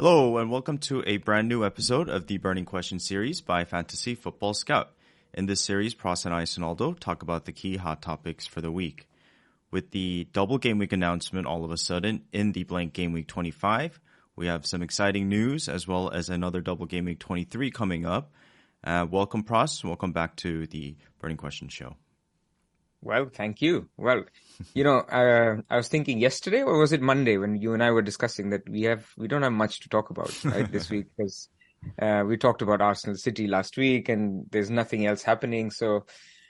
Hello, and welcome to a brand new episode of the Burning Question series by Fantasy Football Scout. In this series, Pras and I, Sonaldo, talk about the key hot topics for the week. With the double game week announcement all of a sudden in the blank game week 25, we have some exciting news as well as another double game week 23 coming up. Uh, welcome, Pras. Welcome back to the Burning Question show. Well, thank you. Well, you know, uh, I was thinking yesterday, or was it Monday, when you and I were discussing that we have we don't have much to talk about right this week because uh, we talked about Arsenal City last week, and there's nothing else happening. So,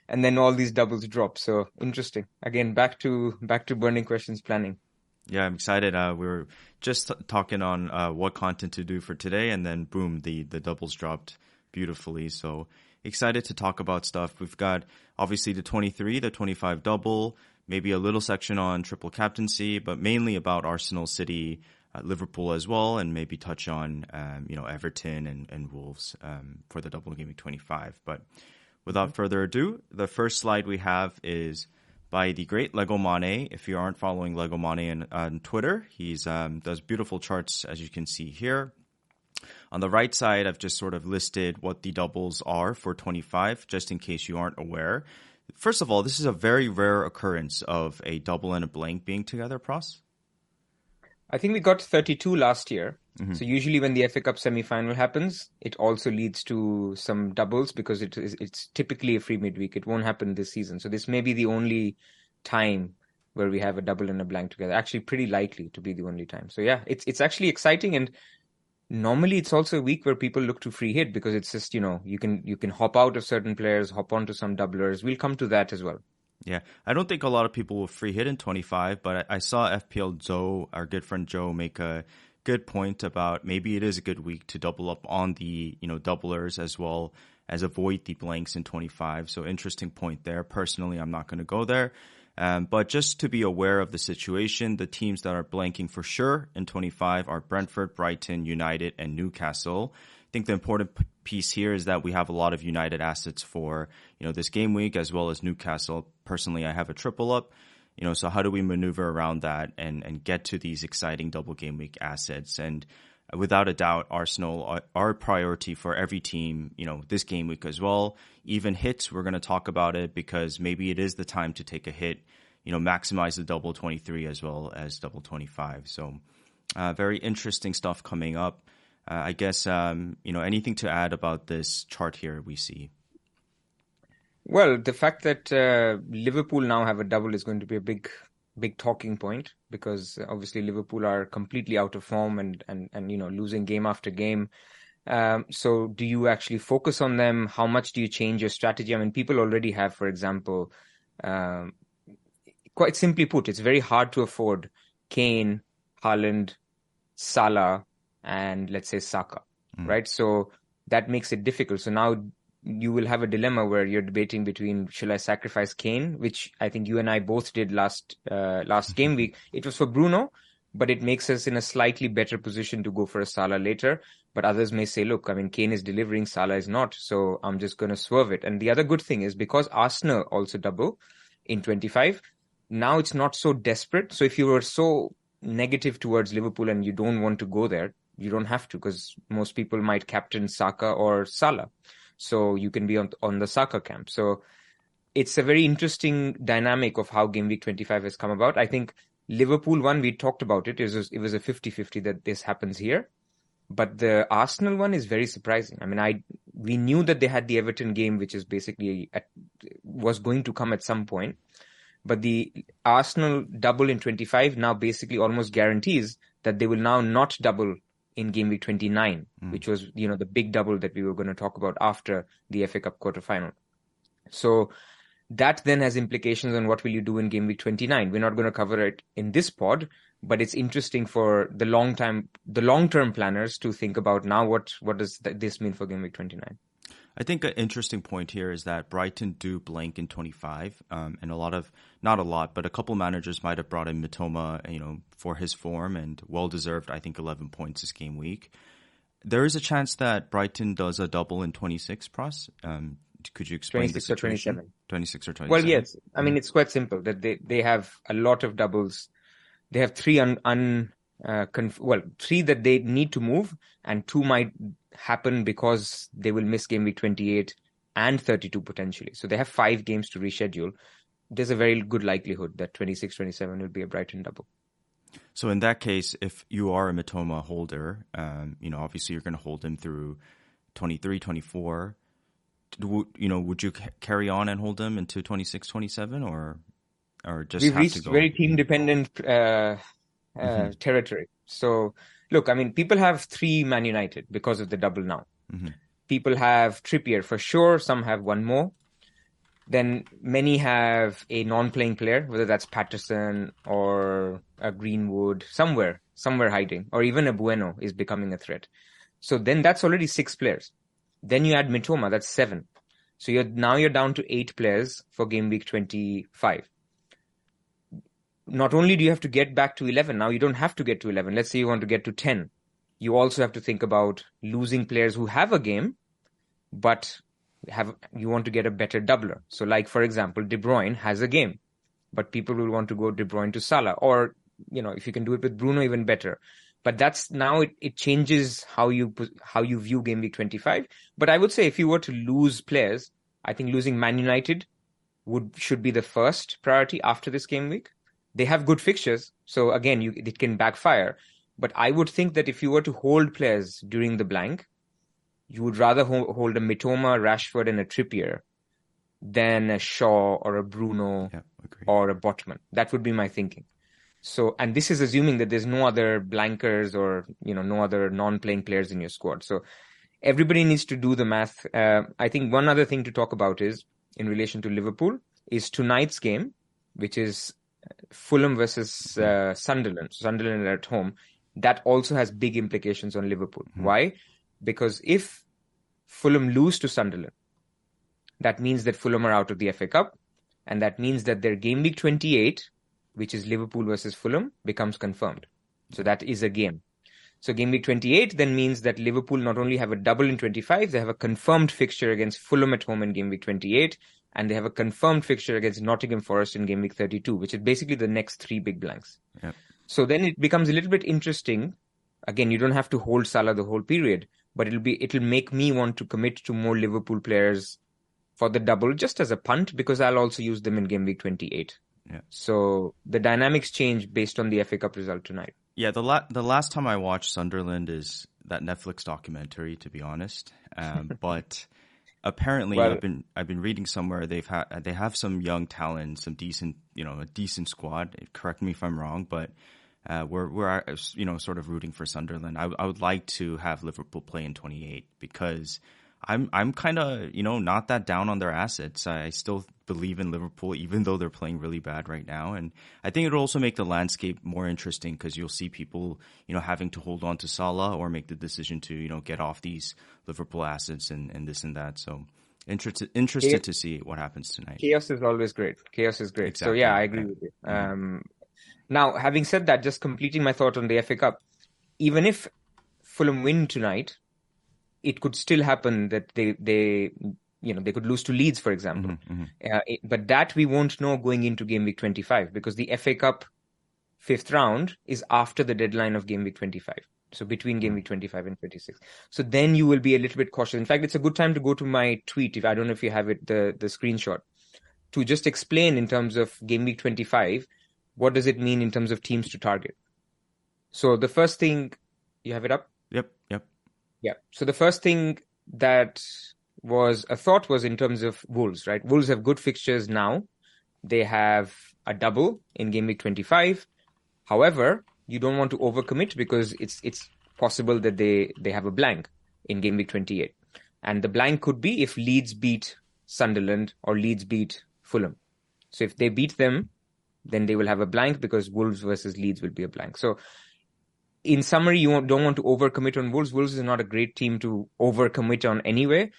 and then all these doubles drop. So interesting. Again, back to back to burning questions planning. Yeah, I'm excited. Uh, we were just t- talking on uh, what content to do for today, and then boom, the the doubles dropped beautifully. So excited to talk about stuff. We've got obviously the 23, the 25 double, maybe a little section on triple captaincy, but mainly about Arsenal City, uh, Liverpool as well, and maybe touch on, um, you know, Everton and, and Wolves um, for the double game 25. But without further ado, the first slide we have is by the great Lego Mane. If you aren't following Lego Mane on, on Twitter, he's um, does beautiful charts as you can see here. On the right side, I've just sort of listed what the doubles are for 25, just in case you aren't aware. First of all, this is a very rare occurrence of a double and a blank being together, Pras. I think we got 32 last year. Mm-hmm. So usually when the FA Cup semi-final happens, it also leads to some doubles because it is it's typically a free midweek. It won't happen this season. So this may be the only time where we have a double and a blank together. Actually, pretty likely to be the only time. So yeah, it's it's actually exciting and normally it's also a week where people look to free hit because it's just you know you can you can hop out of certain players hop onto some doublers. We'll come to that as well. Yeah. I don't think a lot of people will free hit in 25 but i, I saw fpl joe our good friend joe make a good point about maybe it is a good week to double up on the you know doublers as well as avoid the blanks in 25 so interesting point there. Personally i'm not going to go there um, but just to be aware of the situation, the teams that are blanking for sure in 25 are Brentford, Brighton, United, and Newcastle. I think the important piece here is that we have a lot of United assets for you know this game week as well as Newcastle. Personally, I have a triple up. You know, so how do we maneuver around that and and get to these exciting double game week assets? And without a doubt, Arsenal are, are priority for every team. You know, this game week as well even hits, we're going to talk about it because maybe it is the time to take a hit, you know, maximize the double 23 as well as double 25. So, uh, very interesting stuff coming up. Uh, I guess, um, you know, anything to add about this chart here we see? Well, the fact that uh, Liverpool now have a double is going to be a big, big talking point because obviously Liverpool are completely out of form and and and you know losing game after game. Um, so do you actually focus on them? How much do you change your strategy? I mean, people already have, for example, um, quite simply put, it's very hard to afford Kane, Haaland, Salah, and let's say Saka, mm. right? So that makes it difficult. So now you will have a dilemma where you're debating between shall I sacrifice Kane, which I think you and I both did last uh, last game week. It was for Bruno, but it makes us in a slightly better position to go for a Salah later. But others may say, look, I mean, Kane is delivering, Salah is not, so I'm just going to swerve it. And the other good thing is because Arsenal also double in 25, now it's not so desperate. So if you were so negative towards Liverpool and you don't want to go there, you don't have to because most people might captain Saka or Salah. So you can be on, on the Saka camp. So it's a very interesting dynamic of how game week 25 has come about. I think Liverpool one, we talked about it. It was, it was a 50-50 that this happens here. But the Arsenal one is very surprising. I mean, I we knew that they had the Everton game, which is basically at, was going to come at some point. But the Arsenal double in 25 now basically almost guarantees that they will now not double in game week 29, mm. which was, you know, the big double that we were going to talk about after the FA Cup quarter final. So that then has implications on what will you do in game week 29. We're not going to cover it in this pod, but it's interesting for the long time, the long term planners to think about now what what does th- this mean for game week 29. I think an interesting point here is that Brighton do blank in 25, um, and a lot of not a lot, but a couple managers might have brought in Mitoma, you know, for his form and well deserved. I think 11 points this game week. There is a chance that Brighton does a double in 26, Pras. Um, could you explain 26 the situation? or 27. 26 or 27. Well, yes. I mean, it's quite simple that they, they have a lot of doubles they have three un, un uh, conf- well three that they need to move and two might happen because they will miss game week 28 and 32 potentially. So they have five games to reschedule. There's a very good likelihood that 26 27 will be a brighton double. So in that case if you are a Mitoma holder um, you know obviously you're going to hold him through 23 24 you know would you carry on and hold him into 26 27 or or just we've reached very team dependent uh, uh, mm-hmm. territory. So look, I mean, people have three Man United because of the double now. Mm-hmm. People have Trippier for sure. Some have one more. Then many have a non-playing player, whether that's Patterson or a Greenwood, somewhere, somewhere hiding, or even a Bueno is becoming a threat. So then that's already six players. Then you add Mitoma, that's seven. So you're now you're down to eight players for game week 25 not only do you have to get back to 11, now you don't have to get to 11. Let's say you want to get to 10. You also have to think about losing players who have a game, but have you want to get a better doubler. So, like for example, De Bruyne has a game, but people will want to go De Bruyne to Salah, or you know, if you can do it with Bruno, even better. But that's now it, it changes how you how you view game week 25. But I would say if you were to lose players, I think losing Man United would should be the first priority after this game week they have good fixtures, so again, you, it can backfire. But I would think that if you were to hold players during the blank, you would rather ho- hold a Mitoma, Rashford, and a Trippier than a Shaw or a Bruno yeah, or a Botman. That would be my thinking. So, and this is assuming that there's no other blankers or you know no other non-playing players in your squad. So, everybody needs to do the math. Uh, I think one other thing to talk about is in relation to Liverpool is tonight's game, which is Fulham versus uh, Sunderland, Sunderland at home, that also has big implications on Liverpool. Mm-hmm. Why? Because if Fulham lose to Sunderland, that means that Fulham are out of the FA Cup, and that means that their game week 28, which is Liverpool versus Fulham, becomes confirmed. So that is a game. So game week 28 then means that Liverpool not only have a double in 25, they have a confirmed fixture against Fulham at home in game week 28, and they have a confirmed fixture against Nottingham Forest in game week 32, which is basically the next three big blanks. Yep. So then it becomes a little bit interesting. Again, you don't have to hold Salah the whole period, but it'll be it'll make me want to commit to more Liverpool players for the double just as a punt because I'll also use them in game week 28. Yeah. So the dynamics change based on the FA Cup result tonight. Yeah, the la- the last time I watched Sunderland is that Netflix documentary, to be honest. Um, but apparently I've been I've been reading somewhere they've had they have some young talent, some decent you know a decent squad. Correct me if I'm wrong, but uh, we're we're you know sort of rooting for Sunderland. I I would like to have Liverpool play in 28 because I'm I'm kind of you know not that down on their assets. I still believe in Liverpool, even though they're playing really bad right now. And I think it'll also make the landscape more interesting because you'll see people you know having to hold on to Salah or make the decision to you know get off these Liverpool assets and, and this and that. So interested interested chaos, to see what happens tonight. Chaos is always great. Chaos is great. Exactly. So yeah, I agree with you. Mm-hmm. Um, now, having said that, just completing my thought on the FA Cup, even if Fulham win tonight it could still happen that they they you know they could lose to Leeds, for example. Mm-hmm, mm-hmm. Uh, it, but that we won't know going into game week 25 because the FA Cup fifth round is after the deadline of game week 25. So between game week 25 and 26. So then you will be a little bit cautious. In fact, it's a good time to go to my tweet. If I don't know if you have it, the, the screenshot to just explain in terms of game week 25, what does it mean in terms of teams to target? So the first thing you have it up? Yeah. So the first thing that was a thought was in terms of Wolves, right? Wolves have good fixtures now. They have a double in game week 25. However, you don't want to overcommit because it's it's possible that they they have a blank in game week 28. And the blank could be if Leeds beat Sunderland or Leeds beat Fulham. So if they beat them, then they will have a blank because Wolves versus Leeds will be a blank. So in summary, you don't want to overcommit on Wolves. Wolves is not a great team to overcommit on anyway.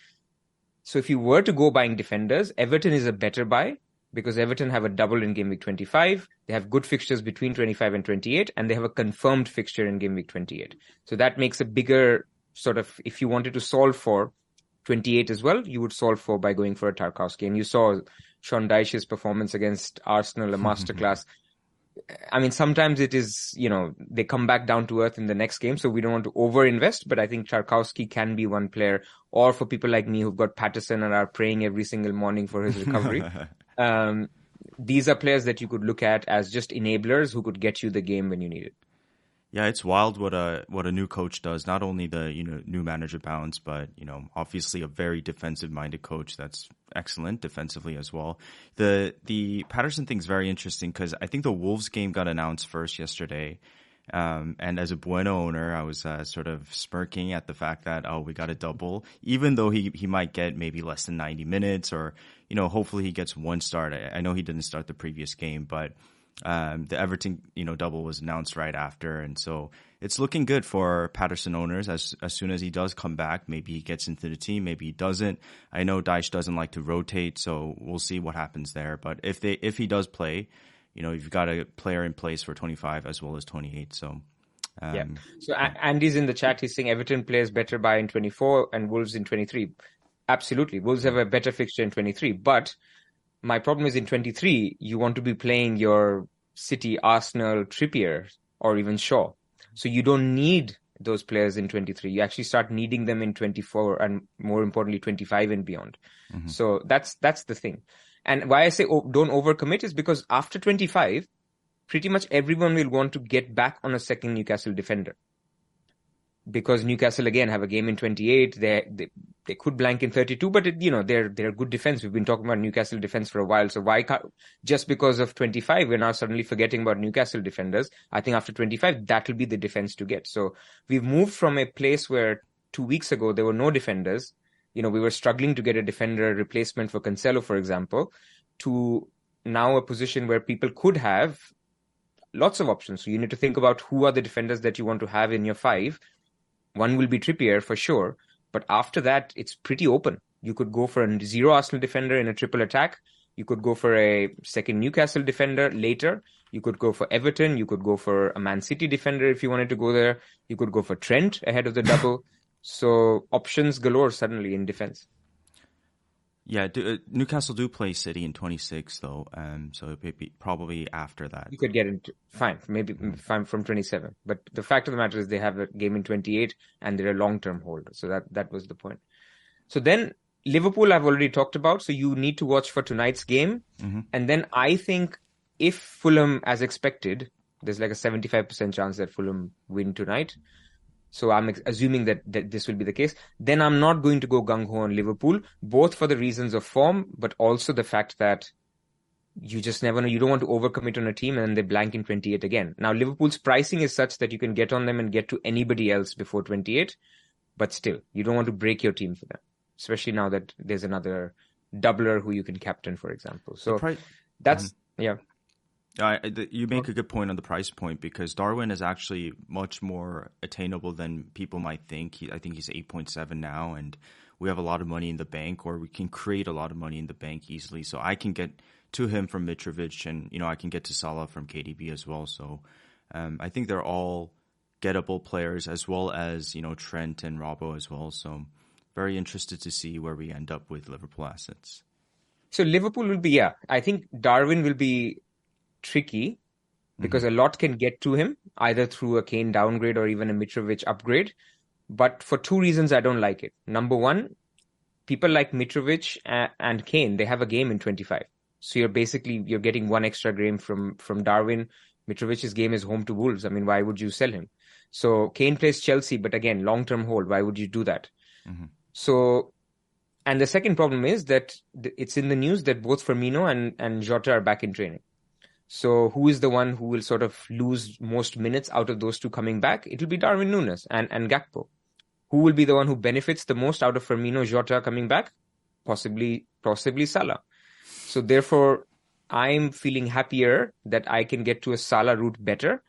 So if you were to go buying defenders, Everton is a better buy because Everton have a double in game week 25. They have good fixtures between 25 and 28, and they have a confirmed fixture in game week 28. So that makes a bigger sort of, if you wanted to solve for 28 as well, you would solve for by going for a Tarkowski. And you saw Sean Dyche's performance against Arsenal, a masterclass. I mean, sometimes it is, you know, they come back down to earth in the next game, so we don't want to over invest, but I think Tarkowski can be one player. Or for people like me who've got Patterson and are praying every single morning for his recovery, um, these are players that you could look at as just enablers who could get you the game when you need it. Yeah, it's wild what a what a new coach does. Not only the you know new manager balance, but you know obviously a very defensive minded coach that's excellent defensively as well. The the Patterson thing's very interesting because I think the Wolves game got announced first yesterday, um, and as a Bueno owner, I was uh, sort of smirking at the fact that oh we got a double, even though he he might get maybe less than ninety minutes or you know hopefully he gets one start. I, I know he didn't start the previous game, but um, the Everton, you know, double was announced right after, and so it's looking good for Patterson owners. As as soon as he does come back, maybe he gets into the team, maybe he doesn't. I know Dyche doesn't like to rotate, so we'll see what happens there. But if they if he does play, you know, you've got a player in place for 25 as well as 28. So. Um, yeah. So Andy's in the chat. He's saying Everton plays better by in 24 and Wolves in 23. Absolutely, Wolves have a better fixture in 23, but my problem is in 23, you want to be playing your City, Arsenal, Trippier, or even Shaw. So you don't need those players in 23. You actually start needing them in 24 and more importantly, 25 and beyond. Mm-hmm. So that's, that's the thing. And why I say oh, don't overcommit is because after 25, pretty much everyone will want to get back on a second Newcastle defender because Newcastle again have a game in 28. They they, they could blank in 32, but it, you know they're they're a good defense. We've been talking about Newcastle defense for a while, so why can't just because of 25 we're now suddenly forgetting about Newcastle defenders? I think after 25 that will be the defense to get. So we've moved from a place where two weeks ago there were no defenders. You know we were struggling to get a defender replacement for Cancelo, for example, to now a position where people could have lots of options. So you need to think about who are the defenders that you want to have in your five one will be Trippier for sure, but after that, it's pretty open. You could go for a zero Arsenal defender in a triple attack. You could go for a second Newcastle defender later. You could go for Everton. You could go for a Man City defender if you wanted to go there. You could go for Trent ahead of the double. so options galore suddenly in defense. Yeah, do, uh, Newcastle do play City in 26 though, um, so it may be probably after that. You could get into fine, maybe fine from 27. But the fact of the matter is they have a game in 28 and they're a long-term hold. So that that was the point. So then Liverpool I've already talked about, so you need to watch for tonight's game. Mm-hmm. And then I think if Fulham as expected, there's like a 75% chance that Fulham win tonight. So I'm assuming that, that this will be the case. Then I'm not going to go gung ho on Liverpool, both for the reasons of form, but also the fact that you just never know. You don't want to overcommit on a team and then they blank in 28 again. Now, Liverpool's pricing is such that you can get on them and get to anybody else before 28, but still, you don't want to break your team for them, especially now that there's another doubler who you can captain, for example. So pri- that's, mm-hmm. yeah. Uh, you make a good point on the price point because Darwin is actually much more attainable than people might think. He, I think he's 8.7 now, and we have a lot of money in the bank, or we can create a lot of money in the bank easily. So I can get to him from Mitrovic, and you know I can get to Salah from KDB as well. So um, I think they're all gettable players, as well as you know Trent and Robbo as well. So very interested to see where we end up with Liverpool assets. So Liverpool will be yeah. I think Darwin will be tricky because mm-hmm. a lot can get to him either through a Kane downgrade or even a Mitrovic upgrade. But for two reasons, I don't like it. Number one, people like Mitrovic and Kane, they have a game in 25. So you're basically you're getting one extra game from from Darwin. Mitrovic's game is home to Wolves. I mean, why would you sell him? So Kane plays Chelsea, but again, long term hold. Why would you do that? Mm-hmm. So, and the second problem is that it's in the news that both Firmino and and Jota are back in training. So who is the one who will sort of lose most minutes out of those two coming back? It will be Darwin Nunez and, and Gakpo. Who will be the one who benefits the most out of Firmino Jota coming back? Possibly, possibly Salah. So therefore, I'm feeling happier that I can get to a Salah route better.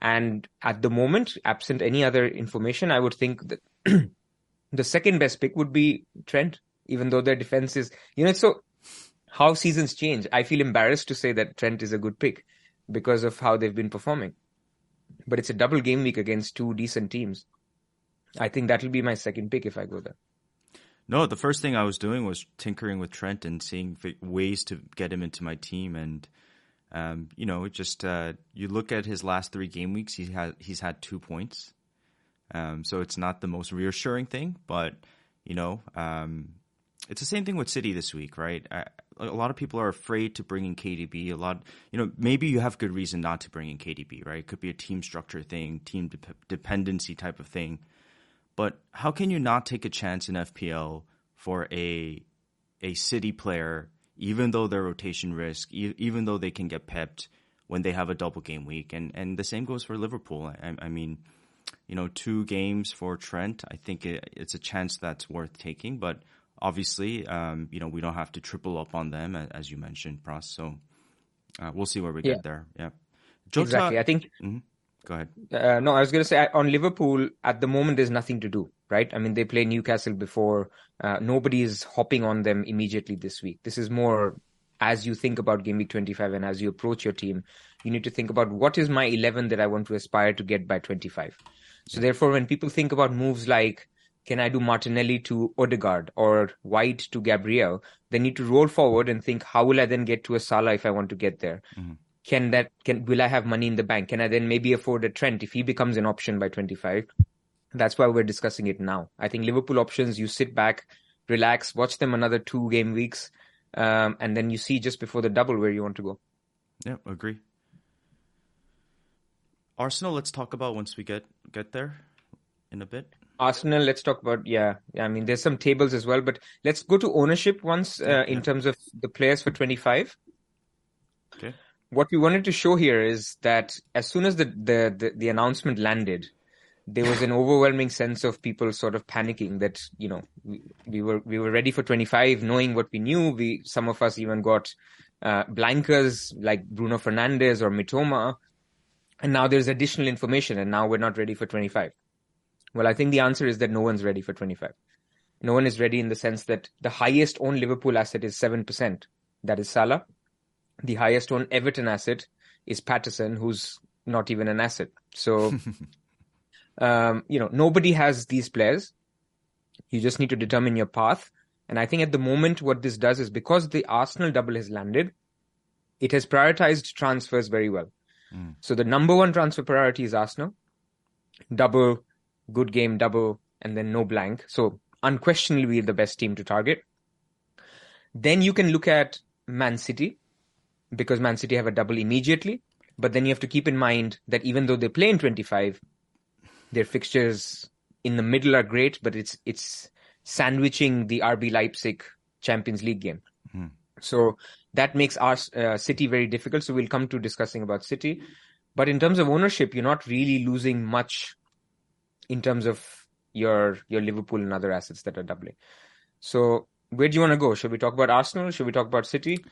And at the moment, absent any other information, I would think that the second best pick would be Trent, even though their defense is, you know, so how seasons change. I feel embarrassed to say that Trent is a good pick because of how they've been performing. But it's a double game week against two decent teams. I think that'll be my second pick if I go there. No, the first thing I was doing was tinkering with Trent and seeing ways to get him into my team. And, um, you know, just uh, you look at his last three game weeks, he has he's had two points. Um, so it's not the most reassuring thing, but you know, um, it's the same thing with City this week, right? I, a lot of people are afraid to bring in KDB. A lot, you know, maybe you have good reason not to bring in KDB, right? It could be a team structure thing, team de- dependency type of thing. But how can you not take a chance in FPL for a a City player, even though their rotation risk, e- even though they can get pepped when they have a double game week, and and the same goes for Liverpool. I, I mean, you know, two games for Trent, I think it, it's a chance that's worth taking, but obviously, um, you know, we don't have to triple up on them as you mentioned, Pras. So uh, we'll see where we yeah. get there. Yeah, Jota, exactly. I think. Mm-hmm. Go ahead. Uh, no, I was going to say on Liverpool at the moment, there's nothing to do, right? I mean, they play Newcastle before. Uh, nobody is hopping on them immediately this week. This is more as you think about game week 25 and as you approach your team, you need to think about what is my 11 that I want to aspire to get by 25. So therefore, when people think about moves like can I do Martinelli to Odegaard or White to Gabriel? They need to roll forward and think, how will I then get to a Salah if I want to get there? Mm-hmm. Can that can will I have money in the bank? Can I then maybe afford a Trent if he becomes an option by 25? That's why we're discussing it now. I think Liverpool options, you sit back, relax, watch them another two game weeks, um, and then you see just before the double where you want to go. Yeah, agree. Arsenal, let's talk about once we get get there in a bit. Arsenal, let's talk about yeah. I mean, there's some tables as well, but let's go to ownership once uh, in terms of the players for 25. Okay. What we wanted to show here is that as soon as the the the, the announcement landed, there was an overwhelming sense of people sort of panicking that you know we, we were we were ready for 25, knowing what we knew. We some of us even got uh, blankers like Bruno Fernandes or Mitoma, and now there's additional information, and now we're not ready for 25 well, I think the answer is that no one's ready for 25. No one is ready in the sense that the highest owned Liverpool asset is 7%. That is Salah. The highest owned Everton asset is Patterson, who's not even an asset. So, um, you know, nobody has these players. You just need to determine your path. And I think at the moment, what this does is because the Arsenal double has landed, it has prioritized transfers very well. Mm. So the number one transfer priority is Arsenal. Double good game double, and then no blank. So unquestionably the best team to target. Then you can look at Man City because Man City have a double immediately. But then you have to keep in mind that even though they play in 25, their fixtures in the middle are great, but it's it's sandwiching the RB Leipzig Champions League game. Mm. So that makes our uh, City very difficult. So we'll come to discussing about City. But in terms of ownership, you're not really losing much in terms of your your Liverpool and other assets that are doubling. So where do you want to go? Should we talk about Arsenal? Should we talk about City?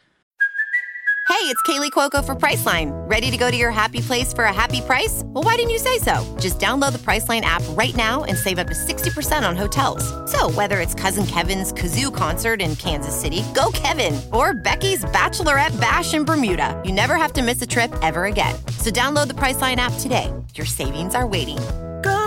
Hey, it's Kaley Cuoco for Priceline. Ready to go to your happy place for a happy price? Well, why didn't you say so? Just download the Priceline app right now and save up to 60% on hotels. So, whether it's Cousin Kevin's Kazoo concert in Kansas City, go Kevin, or Becky's Bachelorette Bash in Bermuda, you never have to miss a trip ever again. So, download the Priceline app today. Your savings are waiting.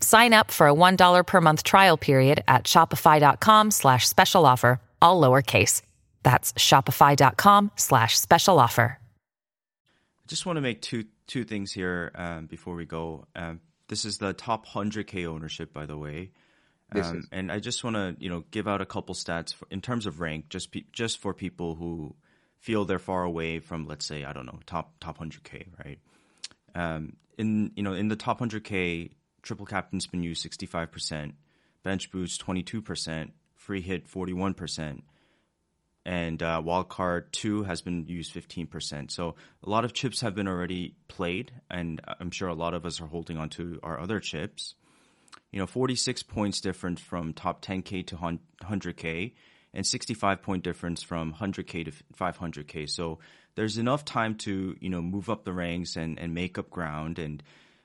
Sign up for a $1 per month trial period at shopify.com slash special offer, all lowercase. That's shopify.com slash special offer. I just want to make two two things here um, before we go. Um, this is the top 100k ownership, by the way. Um, and I just want to, you know, give out a couple stats for, in terms of rank, just pe- just for people who feel they're far away from, let's say, I don't know, top top 100k, right? Um, in you know, in the top 100k, triple captain's been used 65%, bench boost 22%, free hit 41%, and uh, wildcard 2 has been used 15%. So a lot of chips have been already played, and I'm sure a lot of us are holding on to our other chips. You know, 46 points difference from top 10K to 100K, and 65 point difference from 100K to 500K. So there's enough time to, you know, move up the ranks and, and make up ground. And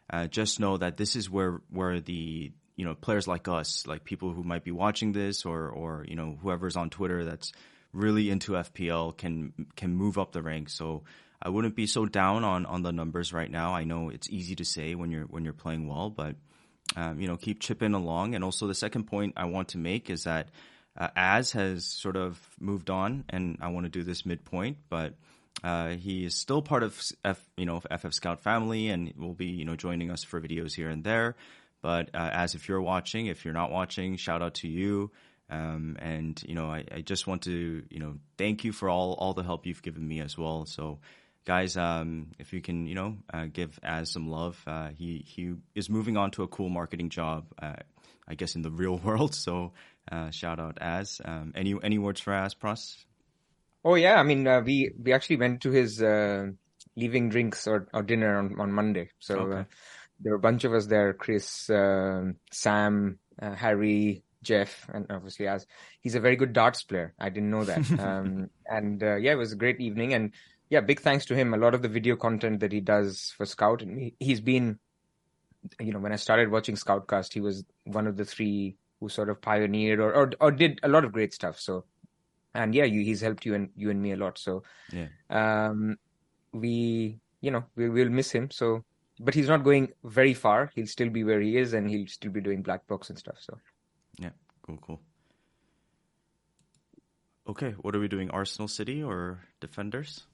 uh, just know that this is where, where the, you know, players like us, like people who might be watching this or, or, you know, whoever's on Twitter that's really into FPL can, can move up the ranks. So I wouldn't be so down on, on the numbers right now. I know it's easy to say when you're, when you're playing well, but, um, you know, keep chipping along. And also the second point I want to make is that, uh, Az has sort of moved on, and I want to do this midpoint, but uh, he is still part of F, you know FF Scout family, and will be you know joining us for videos here and there. But uh, as if you're watching, if you're not watching, shout out to you. Um, and you know, I, I, just want to you know thank you for all all the help you've given me as well. So, guys, um, if you can you know uh, give Az some love, uh, he he is moving on to a cool marketing job. Uh, I guess in the real world. So uh, shout out Az. Um, any any words for Az Pras? Oh yeah, I mean uh, we we actually went to his uh, leaving drinks or, or dinner on, on Monday. So Okay. uh, there were a bunch of us there: Chris, um Sam, uh, Harry, Jeff, and obviously Az. He's a very good darts player. I didn't know that. um, and uh, yeah, it was a great evening. And yeah, big thanks to him. A lot of the video content that he does for Scout, and he, he's been, you know, when I started watching Scoutcast, he was one of the three who sort of pioneered or or, or did a lot of great stuff. So, and yeah, you, he's helped you and you and me a lot. So, Yeah. um, we, you know, we will miss him. So, but he's not going very far. He'll still be where he is, and he'll still be doing black box and stuff. So, Yeah. Cool. Cool. Okay. What are we doing? Arsenal City or Defenders?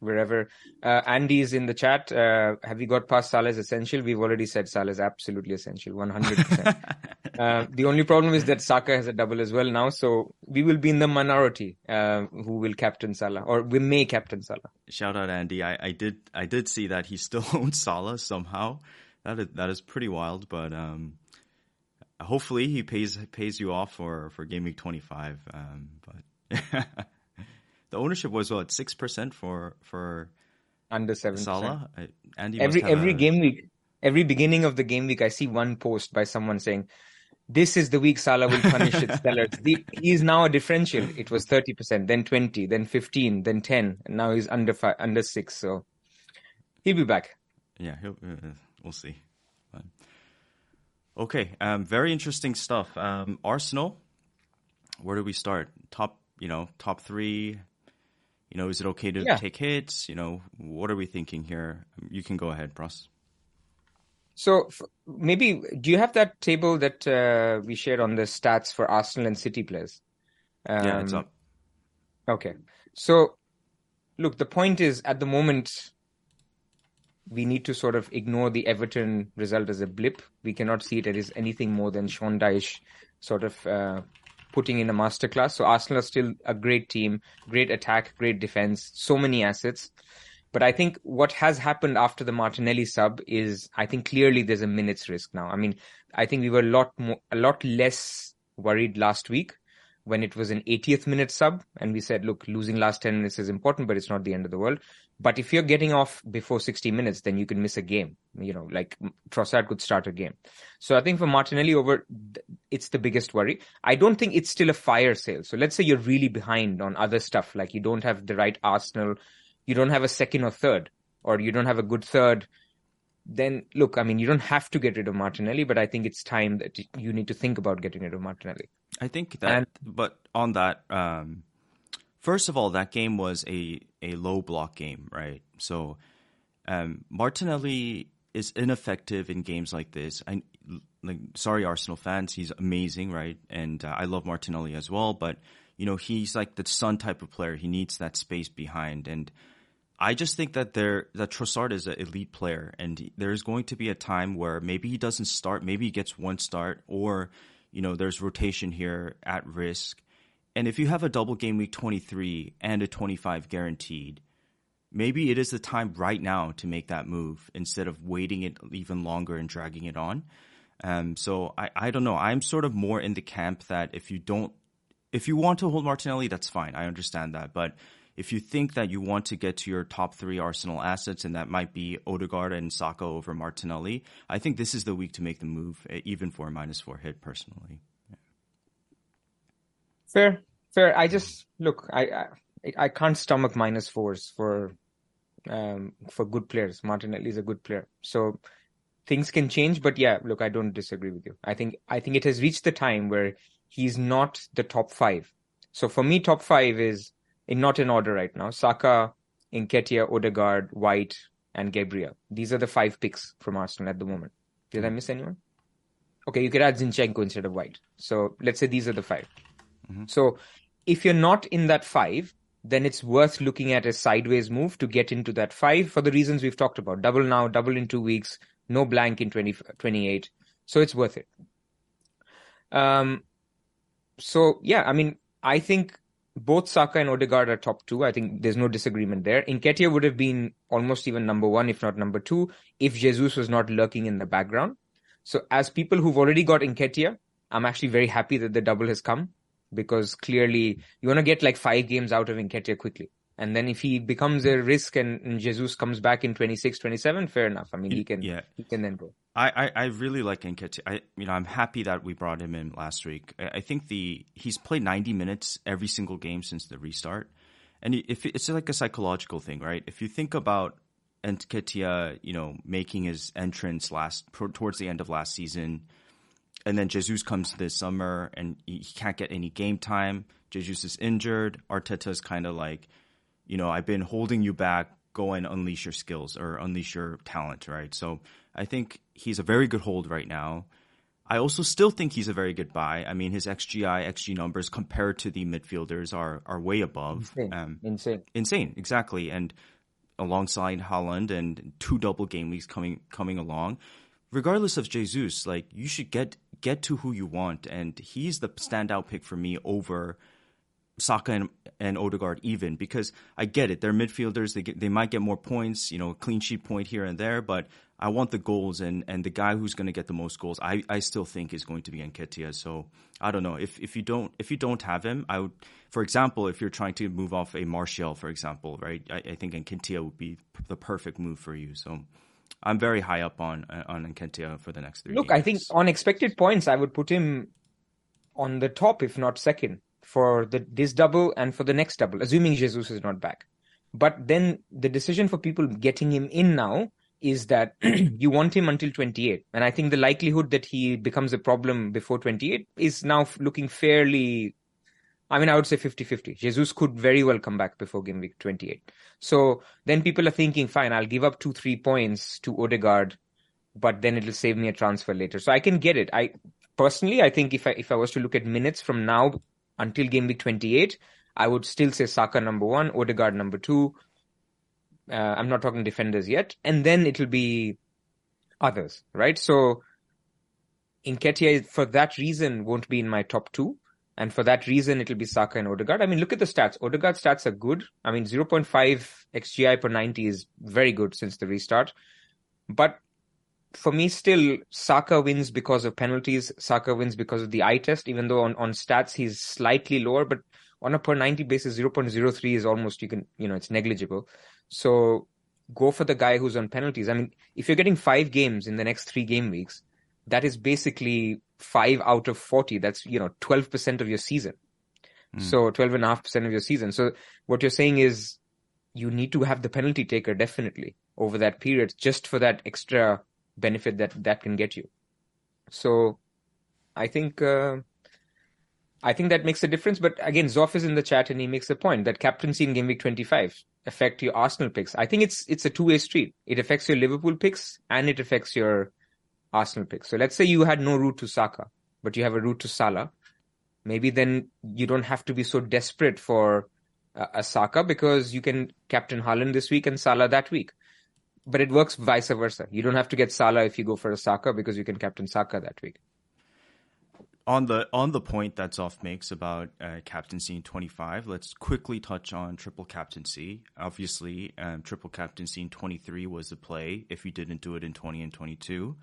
Wherever uh, Andy is in the chat, uh, have you got past Salah's essential? We've already said Salah's absolutely essential, one hundred percent. Uh, The only problem is that Saka has a double as well now, so we will be in the minority uh, who will captain Salah, or we may captain Salah. Shout out Andy. I, I did I did see that he still owns Salah somehow. That is that is pretty wild, but um, hopefully he pays pays you off for for game week twenty five. Um, but the ownership was what six percent for for Under seven. Salah. Andy Every every a- game week, every beginning of the game week, I see one post by someone saying. This is the week Salah will punish its sellers. The, he is now a differential. It was 30%, then 20, then 15, then 10, and now he's under five, under 6. So he'll be back. Yeah, he'll, uh, we'll see. But- okay, um, very interesting stuff. Um, Arsenal. Where do we start? Top, you know, top three. You know, is it okay to Yeah. take hits? You know, what are we thinking here? You can go ahead, Pras. So f- maybe do you have that table that uh, we shared on the stats for Arsenal and City players? yeah, it's Um, up. Okay. So look, the point is at the moment we need to sort of ignore the Everton result as a blip. We cannot see it as anything more than Sean Dyche sort of uh, putting in a masterclass. So Arsenal are still a great team, great attack, great defense, so many assets. But I think what has happened after the Martinelli sub is, I think clearly there's a minutes risk now. I mean, I think we were a lot more, a lot less worried last week when it was an 80th minute sub, and we said, look, losing last 10 minutes is important, but it's not the end of the world. But if you're getting off before 60 minutes, then you can miss a game. You know, like Trossard could start a game. So I think for Martinelli over, it's the biggest worry. I don't think it's still a fire sale. So let's say you're really behind on other stuff, like you don't have the right Arsenal, you don't have a second or third, or you don't have a good third. Then look, I mean, you don't have to get rid of Martinelli, but I think it's time that you need to think about getting rid of Martinelli. I think that, and, but on that, um, first of all, that game was a, a low block game, right? So um, Martinelli is ineffective in games like this. I like sorry Arsenal fans, he's amazing, right? And uh, I love Martinelli as well, but you know he's like the Son type of player. He needs that space behind, and I just think that there that Trossard is an elite player, and there's going to be a time where maybe he doesn't start, maybe he gets one start, or you know, there's rotation here at risk. And if you have a double game week 23 and a 25 guaranteed, maybe it is the time right now to make that move instead of waiting it even longer and dragging it on. Um, so I, I don't know. I'm sort of more in the camp that if you don't, if you want to hold Martinelli, that's fine. I understand that. But if you think that you want to get to your top three Arsenal assets, and that might be Odegaard and Saka over Martinelli, I think this is the week to make the move, even for a minus four hit. Personally, yeah. fair, fair. I just look, I, I, I can't stomach minus fours for um, for good players. Martinelli is a good player, so things can change. But yeah, look, I don't disagree with you. I think I think it has reached the time where he's not the top five. So for me, top five is in not in order right now. Saka, Nketiah, Odegaard, White, and Gabriel. These are the five picks from Arsenal at the moment. Did I miss anyone? Okay, you could add Zinchenko instead of White. So let's say these are the 5 mm-hmm. So if you're not in that five, then it's worth looking at a sideways move to get into that five for the reasons we've talked about. Double now, double in two weeks, no blank in 20, 28. So it's worth it. Um, so yeah, I mean, I think both Saka and Odegaard are top two. I think there's no disagreement there. Nketiah would have been almost even number one, if not number two, if Jesus was not lurking in the background. So as people who've already got Nketiah, I'm actually very happy that the double has come because clearly you want to get like five games out of Nketiah quickly. And then if he becomes a risk and, and Jesus comes back in 26, 27, fair enough. I mean, he can, yeah. he can then go. I, I, I really like Nketiah. I, you know, I'm happy that we brought him in last week. I, I think the, he's played 90 minutes every single game since the restart. And if it's like a psychological thing, right? If you think about Nketiah, you know, making his entrance last, towards the end of last season, and then Jesus comes this summer and he can't get any game time. Jesus is injured. Arteta is kind of like, you know, I've been holding you back. Go and unleash your skills or unleash your talent, right? So I think he's a very good hold right now. I also still think he's a very good buy. I mean, his XGI, XG numbers compared to the midfielders are are way above. Insane. Um, insane. Insane, exactly. And alongside Haaland and two double game weeks coming coming along, regardless of Jesus, like you should get get to who you want, and he's the standout pick for me over Saka and, and Odegaard even because I get it. They're midfielders. They get, they might get more points, you know, clean sheet point here and there, but I want the goals and, and the guy who's going to get the most goals. I, I still think is going to be Nketiah. So I don't know if, if you don't if you don't have him, I would, for example, if you're trying to move off a Martial, for example, right? I, I think Nketiah would be the perfect move for you. So I'm very high up on on Nketiah for the next three. Look, games. I think on expected points, I would put him on the top, if not second for the this double and for the next double, assuming Jesus is not back. But then the decision for people getting him in now is that you want him until 28. And I think the likelihood that he becomes a problem before 28 is now looking fairly, I mean, I would say 50 50. Jesus could very well come back before game week 28. So then people are thinking, fine, I'll give up two, three points to Odegaard, but then it'll save me a transfer later. So I can get it. I personally, I think if I, if I was to look at minutes from now until game week 28, I would still say Saka number one, Odegaard number two. Uh, I'm not talking defenders yet. And then it'll be others, right? So Nketiah, for that reason, won't be in my top two. And for that reason, it'll be Saka and Odegaard. I mean, look at the stats. Odegaard stats are good. I mean, 0.5 XGI per 90 is very good since the restart. But for me, still Saka wins because of penalties. Saka wins because of the eye test, even though on, on stats he's slightly lower, but on a per 90 basis, 0.03 is almost, you can, you know, it's negligible. So go for the guy who's on penalties. I mean, if you're getting five games in the next three game weeks, that is basically five out of 40. That's, you know, 12% of your season. Mm. So 12.5% of your season. So what you're saying is you need to have the penalty taker definitely over that period just for that extra benefit that that can get you. So I think, uh, I think that makes a difference. But again, Zoff is in the chat and he makes the point that captaincy in game week 25 affect your Arsenal picks. I think it's it's a two way street. It affects your Liverpool picks and it affects your Arsenal picks. So let's say you had no route to Saka, but you have a route to Salah. Maybe then you don't have to be so desperate for a Saka because you can captain Haaland this week and Salah that week. But it works vice versa. You don't have to get Salah if you go for a Saka because you can captain Saka that week on the on the point that Zoff makes about uh, captaincy in 25, let's quickly touch on triple captaincy. Obviously, um, triple captaincy in 23 was the play if you didn't do it in 20 and 22,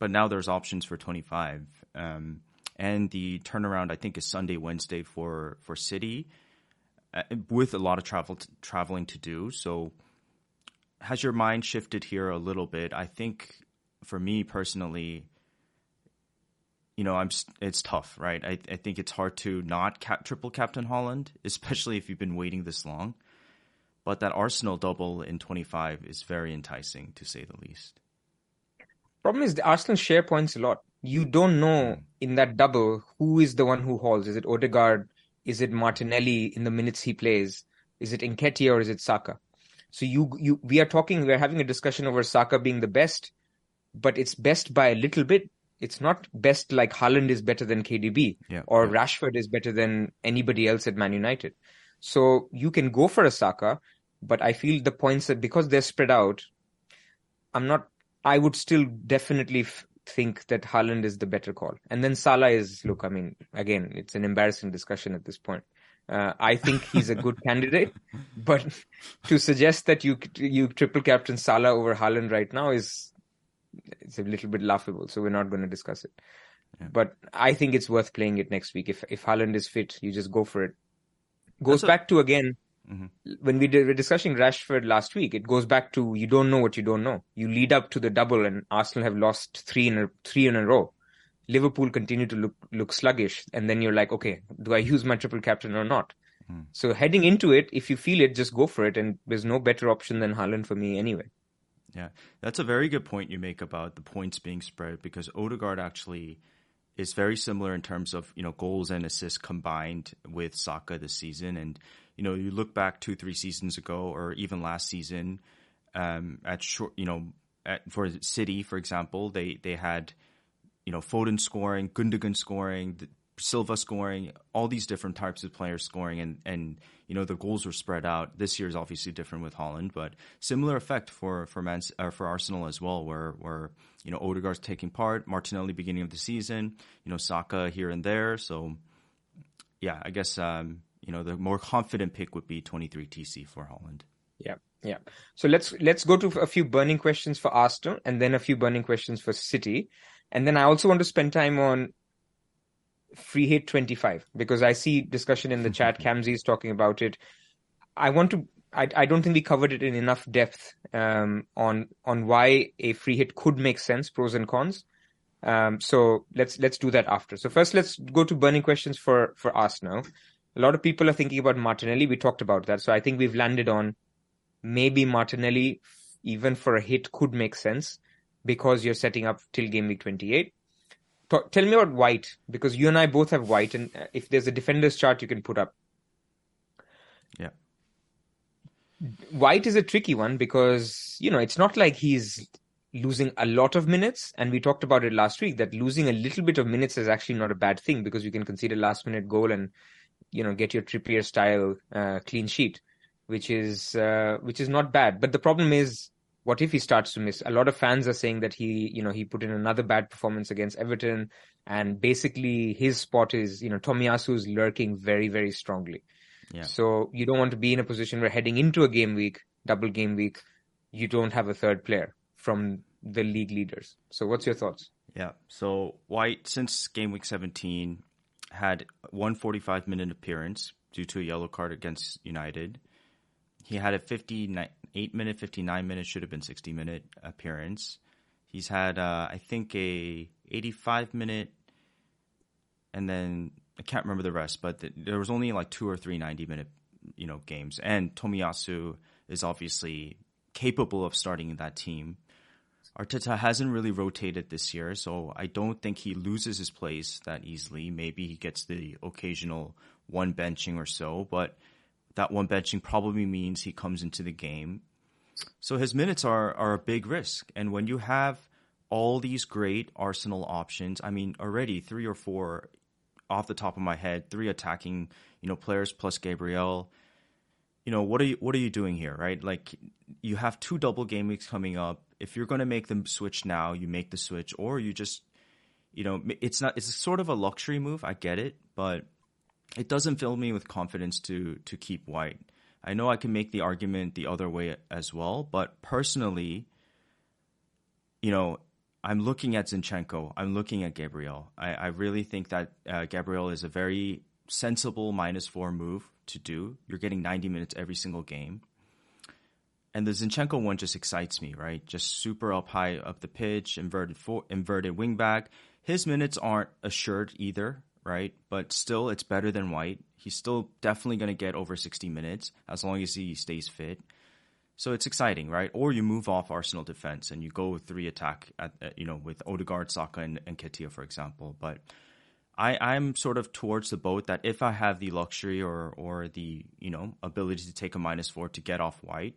but now there's options for 25. Um, and the turnaround, I think, is Sunday, Wednesday for for City, uh, with a lot of travel t- traveling to do. So, has your mind shifted here a little bit? I think, for me personally you know, I'm it's tough, right? I, I think it's hard to not cap, triple captain Haaland, especially if you've been waiting this long. But that Arsenal double in 25 is very enticing, to say the least. Problem is, the Arsenal share points a lot. You don't know hmm. in that double who is the one who hauls. Is it Odegaard? Is it Martinelli in the minutes he plays? Is it Nketiah or is it Saka? So you you we are talking, we're having a discussion over Saka being the best, but it's best by a little bit it's not best like Haaland is better than KDB yeah, or yeah. Rashford is better than anybody else at Man United. So you can go for a Saka, but I feel the points that because they're spread out, I'm not. I would still definitely f- think that Haaland is the better call, and then Salah is. Look, I mean, again, it's an embarrassing discussion at this point. Uh, I think he's a good candidate, but to suggest that you you triple captain Salah over Haaland right now is it's a little bit laughable. So we're not going to discuss it. Yeah. But I think it's worth playing it next week. If if Haaland is fit, you just go for it. Goes back to again mm-hmm. when we did, were discussing Rashford last week. It goes back to you don't know what you don't know. You lead up to the double, and Arsenal have lost three in a three in a row. Liverpool continue to look look sluggish, and then you're like, okay, do I use my triple captain or not? Mm. So heading into it, if you feel it, just go for it. And there's no better option than Haaland for me anyway. Yeah, that's a very good point you make about the points being spread because Odegaard actually is very similar in terms of you know goals and assists combined with Saka this season. And you know you look back two three seasons ago or even last season um, at short you know at, for City for example they they had you know Foden scoring, Gundogan scoring, Silva scoring, all these different types of players scoring, and and you know the goals were spread out. This year is obviously different with Haaland, but similar effect for for Man, uh, for Arsenal as well, where where you know Odegaard's taking part, Martinelli beginning of the season, you know Saka here and there. So yeah, I guess um, you know the more confident pick would be 23 TC for Haaland. Yeah, yeah. So let's let's go to a few burning questions for Arsenal, and then a few burning questions for City, and then I also want to spend time on free hit 25 because I see discussion in the chat. Kamzi is talking about it. I want to. I, I don't think we covered it in enough depth um, on on why a free hit could make sense, pros and cons. Um, so let's let's do that after. So first, let's go to burning questions for for us now. A lot of people are thinking about Martinelli. We talked about that, so I think we've landed on maybe Martinelli, even for a hit, could make sense because you're setting up till game week 28 tell me about White because you and I both have White, and uh, if there's a defenders chart you can put up. Yeah. White is a tricky one because you know it's not like he's losing a lot of minutes, and we talked about it last week that losing a little bit of minutes is actually not a bad thing because you can concede a last minute goal and you know get your Trippier style uh, clean sheet, which is uh, which is not bad. But the problem is what if he starts to miss? A lot of fans are saying that he, you know, he put in another bad performance against Everton, and basically his spot is, you know, Tomiyasu is lurking very, very strongly. Yeah. So you don't want to be in a position where heading into a game week, double game week, you don't have a third player from the league leaders. So, what's your thoughts? Yeah. So White, since game week 17, had one 45 minute appearance due to a yellow card against United. He had a 58 minute, 59 minute, should have been 60 minute appearance. He's had, uh, I think, a 85 minute, and then I can't remember the rest, but th- there was only like two or three 90 minute, you know, games. And Tomiyasu is obviously capable of starting that team. Arteta hasn't really rotated this year, so I don't think he loses his place that easily. Maybe he gets the occasional one benching or so, but that one benching probably means he comes into the game. So his minutes are, are a big risk. And when you have all these great Arsenal options, I mean, already three or four off the top of my head, three attacking, you know, players plus Gabriel. You know, what are you what are you doing here, right? Like you have two double game weeks coming up if you're going to make the switch now, you make the switch, or you just, you know, it's not. It's sort of a luxury move. I get it, but it doesn't fill me with confidence to to keep White. I know I can make the argument the other way as well, but personally, you know, I'm looking at Zinchenko. I'm looking at Gabriel. I, I really think that uh, Gabriel is a very sensible minus four move to do. You're getting 90 minutes every single game. And the Zinchenko one just excites me, right? Just super up high up the pitch, inverted inverted wingback. His minutes aren't assured either, right? But still, it's better than White. He's still definitely going to get over 60 minutes as long as he stays fit. So it's exciting, right? Or you move off Arsenal defense and you go with three attack, at, uh, you know, with Odegaard, Saka, and, Nketiah, for example. But I, I'm sort of towards the boat that if I have the luxury or or the you know ability to take a minus four to get off White,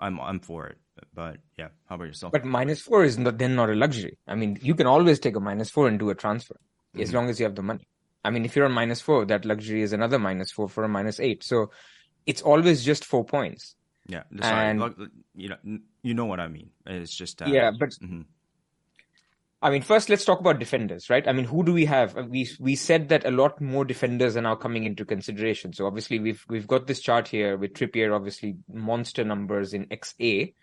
I'm I'm for it. But yeah, how about yourself? But minus four is not, then not a luxury. I mean, you can always take a minus four and do a transfer mm-hmm. as long as you have the money. I mean, if you're on minus four, that luxury is another minus four for a minus eight. So it's always just four points. Yeah, and, you know, you know what I mean. It's just uh, yeah, but mm-hmm. I mean, first let's talk about defenders, right? I mean, who do we have? We we said that a lot more defenders are now coming into consideration. So obviously we've we've got this chart here with Trippier, obviously monster numbers in XA,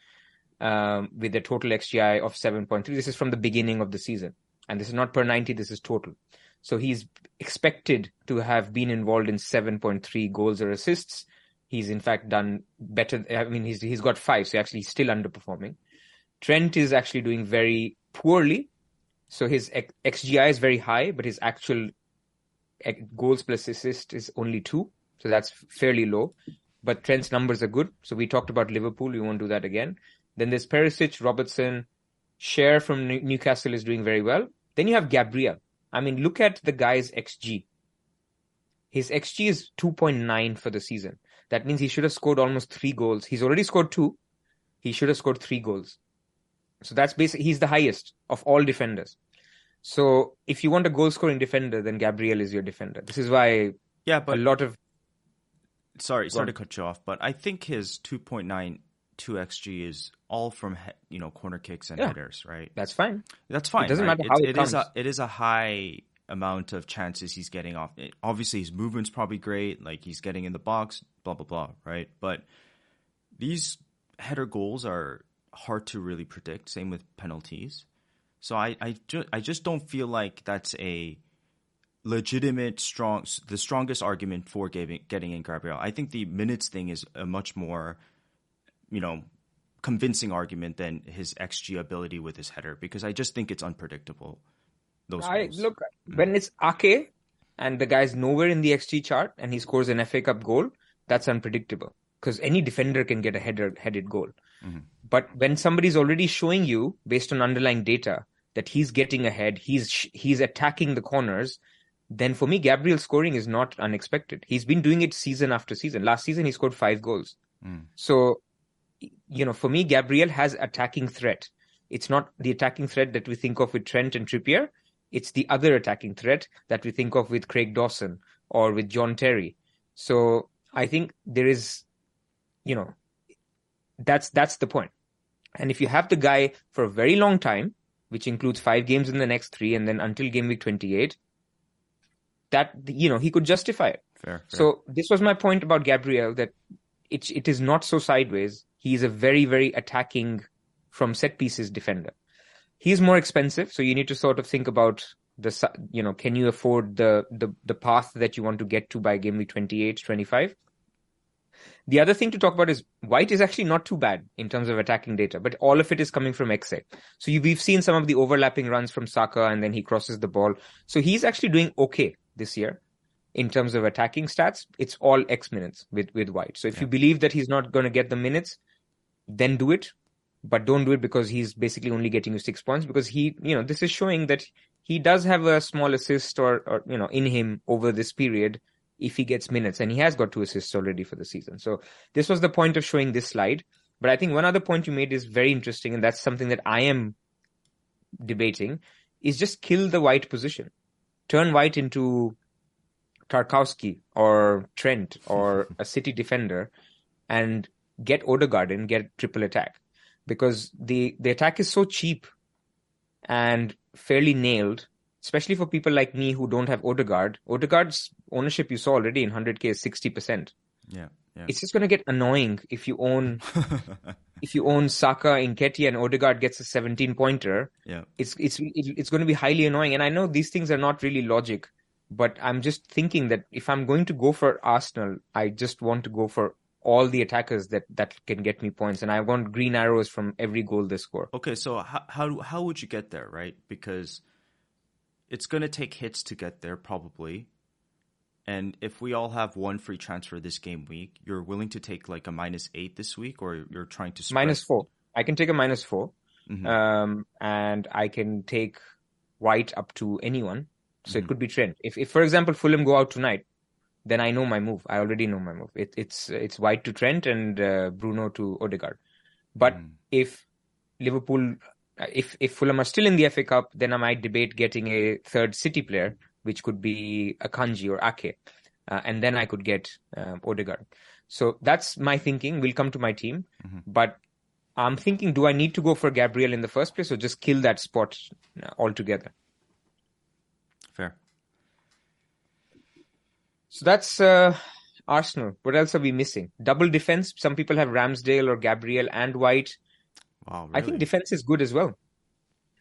um, with a total XGI of 7.3. This is from the beginning of the season, and this is not per 90. This is total. So he's expected to have been involved in 7.3 goals or assists. He's in fact done better. I mean, he's he's got five, so actually he's still underperforming. Trent is actually doing very poorly so his XGI is very high, but his actual eh, goals plus assist is only two. So that's fairly low. But Trent's numbers are good. So we talked about Liverpool. We won't do that again. Then there's Perisic, Robertson, Schär from Newcastle is doing very well. Then you have Gabriel. I mean, look at the guy's XG. His XG is 2.9 for the season. That means he should have scored almost three goals. He's already scored two. He should have scored three goals. So that's basically he's the highest of all defenders. So if you want a goal scoring defender, then Gabriel is your defender. This is why yeah, but a lot of sorry, sorry to cut you off, but I think his 2.92 xG is all from you know corner kicks and yeah, headers, right? That's fine. That's fine. It doesn't right? matter how it, it, it is a it is a high amount of chances he's getting off. It, obviously, his movement's probably great. Like he's getting in the box, blah blah blah, right? But these header goals are hard to really predict. Same with penalties. So I I, ju- I just don't feel like that's a legitimate strong the strongest argument for getting getting in Gabriel. I think the minutes thing is a much more you know convincing argument than his xG ability with his header because I just think it's unpredictable. Those I goals. look when it's Ake and the guy's nowhere in the xG chart and he scores an FA Cup goal, that's unpredictable because any defender can get a header headed goal. Mm-hmm. But when somebody's already showing you based on underlying data that he's getting ahead, he's he's attacking the corners, then for me Gabriel scoring is not unexpected. He's been doing it season after season. Last season he scored 5 goals. Mm. So you know, for me Gabriel has attacking threat. It's not the attacking threat that we think of with Trent and Trippier. It's the other attacking threat that we think of with Craig Dawson or with John Terry. So I think there is, you know, that's that's the point. And if you have the guy for a very long time, which includes five games in the next three, and then until game week 28, that, you know, he could justify it. Fair, fair. So this was my point about Gabriel that it, it is not so sideways. He is a very, very attacking from set pieces defender. He's more expensive, so you need to sort of think about the you know can you afford the the the path that you want to get to by game week 28 25 the other thing to talk about is white is actually not too bad in terms of attacking data but all of it is coming from XA. so you, we've seen some of the overlapping runs from Saka and then he crosses the ball so he's actually doing okay this year in terms of attacking stats it's all x minutes with with white. So if Yeah. you believe that he's not going to get the minutes then do it. But don't do it because he's basically only getting you six points because he you know this is showing that he does have a small assist or, or you know in him over this period if he gets minutes. And he has got two assists already for the season. So this was the point of showing this slide. But i think one other point you made is very interesting. And that's something that i am debating is just kill the white position. Turn white into tarkowski or trent or a city defender and get Odegaard and get triple attack because the the attack is so cheap and fairly nailed, especially for people like me who don't have Odegaard. Odegaard's ownership you saw already in 100k is 60%. Yeah, yeah. It's just going to get annoying if you own if you own Saka, Nketiah, and Odegaard gets a 17 pointer. yeah. It's it's it's going to be highly annoying. And I know these things are not really logic, but I'm just thinking that if I'm going to go for Arsenal, I just want to go for all the attackers that that can get me points, and I want green arrows from every goal they score. Okay, so how how how would you get there, right? Because it's going to take hits to get there, probably. And if we all have one free transfer this game week, you're willing to take like a minus eight this week, or you're trying to spread? Minus four. I can take a minus 4 Mhm. um, and I can take white up to anyone. So Mhm. it could be Trent. If, if for example Fulham go out tonight, then I know my move. I already know my move. It, it's it's white to Trent and uh, Bruno to Odegaard. But Mm. if Liverpool, uh, if if Fulham are still in the FA Cup, then I might debate getting a third City player, which could be Akanji or Ake, uh, and then I could get um, Odegaard. So that's my thinking. We'll come to my team, Mhm. but I'm thinking: Do I need to go for Gabriel in the first place, or just kill that spot uh, altogether? Fair. So that's uh, Arsenal. What else are we missing? Double defense. Some people have Ramsdale or Gabriel and White. Wow. I think defense is good as well.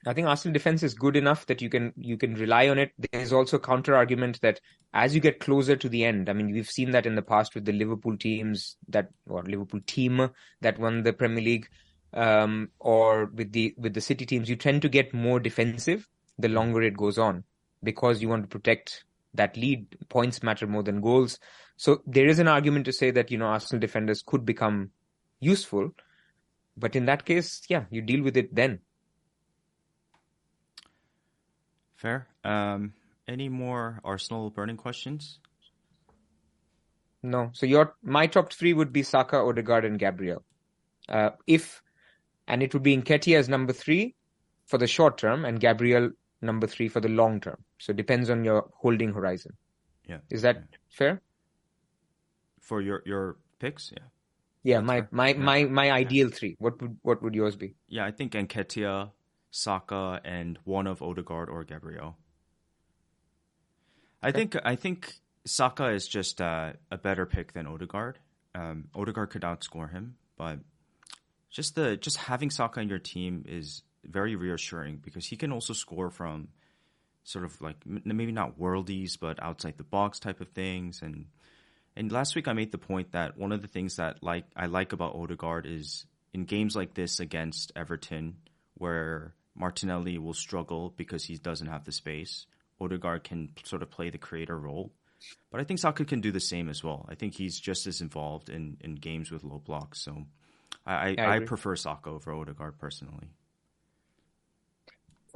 I think Arsenal defense is good enough that you can you can rely on it. There's also a counter argument that as you get closer to the end, I mean we've seen that in the past with the Liverpool teams that or Liverpool team that won the Premier League, um, or with the with the City teams, you tend to get more defensive the longer it goes on because you want to protect that lead. Points matter more than goals. So there is an argument to say that you know Arsenal defenders could become useful, but in that case, yeah, you deal with it then. Fair. Um, any more Arsenal burning questions? No. So your my top three would be Saka, Odegaard, and Gabriel. Uh, if and it would be Nketiah as number three for the short term, and Gabriel number three for the long term. So it depends on your holding horizon. Yeah. Is that fair? For your your picks, yeah. Yeah. That's My fair. my Yeah. my my ideal three. What would what would yours be? Yeah, I think Nketiah, Saka, and one of Odegaard or Gabriel. I think I think Saka is just uh, a better pick than Odegaard. Um, Odegaard could outscore him, but just the just having Saka in your team is very reassuring because he can also score from sort of like maybe not worldies, but outside the box type of things. And and last week I made the point that one of the things that like I like about Odegaard is in games like this against Everton, where Martinelli will struggle because he doesn't have the space. Odegaard can sort of play the creator role. But I think Saka can do the same as well. I think he's just as involved in, in games with low blocks. So I, I, I I prefer Saka over Odegaard personally.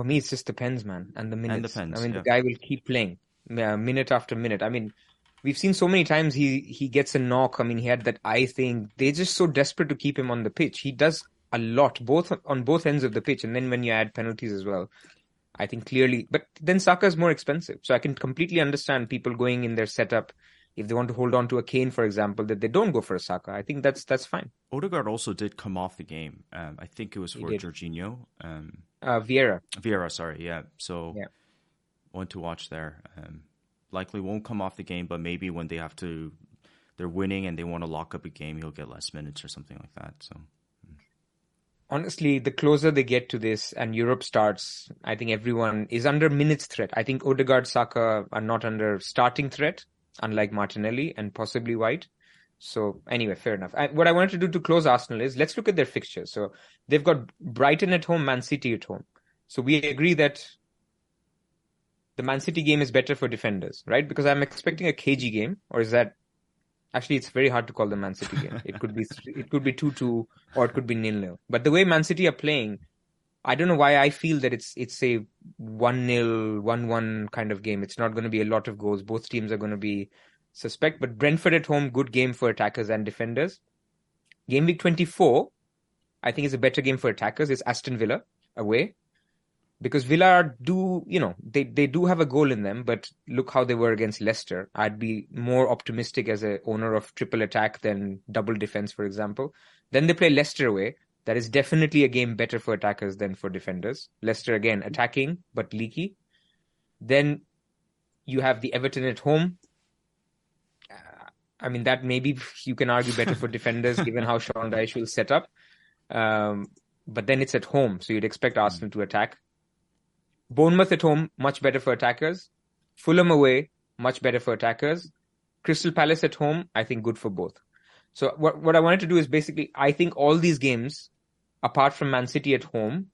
For me, it just depends, man, and the minutes. And depends, I mean, yeah. the guy will keep playing uh, minute after minute. I mean, we've seen so many times he he gets a knock. I mean, he had that eye thing. They're just so desperate to keep him on the pitch. He does a lot, both on both ends of the pitch, and then when you add penalties as well, I think clearly. But then Saka is more expensive, so I can completely understand people going in their setup if they want to hold on to a Kane, for example, that they don't go for a Saka. I think that's that's fine. Odegaard also did come off the game. Um, I think it was for. Jorginho. Um, Uh, Vieira, Vieira, sorry, yeah. So Yeah. one to watch there. Um, likely won't come off the game, but maybe when they have to, they're winning and they want to lock up a game, he'll get less minutes or something like that. So honestly, the closer they get to this and Europe starts, I think everyone is under minutes threat. I think Odegaard, Saka are not under starting threat, unlike Martinelli and possibly White. So anyway, fair enough. I, what I wanted to do to close Arsenal is let's look at their fixtures. So they've got Brighton at home, Man City at home. So we agree that the Man City game is better for defenders, right? Because I'm expecting a cagey game, or is that actually it's very hard to call the Man City game. It could be it could be two two or it could be nil nil. But the way Man City are playing, I don't know why I feel that it's it's a one 0 one one kind of game. It's not going to be a lot of goals. Both teams are going to be suspect. But Brentford at home, good game for attackers and defenders. Game week 24, I think is a better game for attackers. It's Aston Villa away. Because Villa do, you know, they, they do have a goal in them, but look how they were against Leicester. I'd be more optimistic as a owner of triple attack than double defense, for example. Then they play Leicester away. That is definitely a game better for attackers than for defenders. Leicester again attacking but leaky. Then you have the Everton at home. I mean, that maybe you can argue better for defenders given how Sean Dyche will set up. Um, but then it's at home, so you'd expect Arsenal to attack. Bournemouth at home, much better for attackers. Fulham away, much better for attackers. Crystal Palace at home, I think good for both. So what what I wanted to do is basically, I think all these games, apart from Man City at home,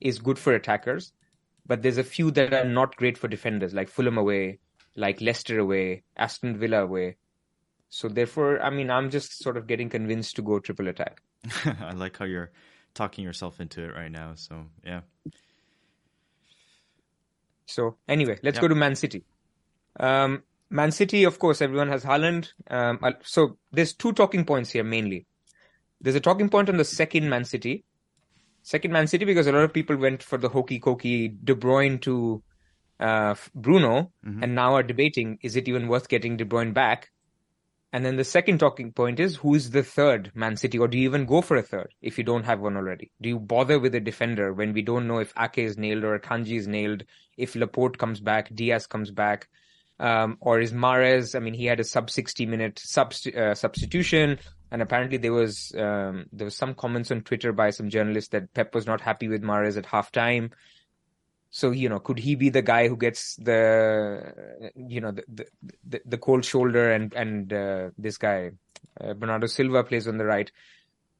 is good for attackers. But there's a few that are not great for defenders, like Fulham away, like Leicester away, Aston Villa away. So therefore, I mean, I'm just sort of getting convinced to go triple attack. I like how you're talking yourself into it right now. So yeah. So anyway, let's yep. go to Man City. Um, Man City, of course, everyone has Haaland. Um, so there's two talking points here mainly. There's a talking point on the second Man City. Second Man City because a lot of people went for the hokey cokey De Bruyne to uh, Bruno, mm-hmm. and now are debating: is it even worth getting De Bruyne back? And then the second talking point is who's the third Man City, or do you even go for a third if you don't have one already? Do you bother with a defender when we don't know if Ake is nailed or Kanji is nailed, if Laporte comes back, Diaz comes back, um, or is Mahrez? I mean, he had a sub sixty minute subst- uh, substitution, and apparently there was um, there was some comments on Twitter by some journalists that Pep was not happy with Mahrez at halftime. So you know, could he be the guy who gets the you know the the, the cold shoulder and and uh, this guy uh, Bernardo Silva plays on the right.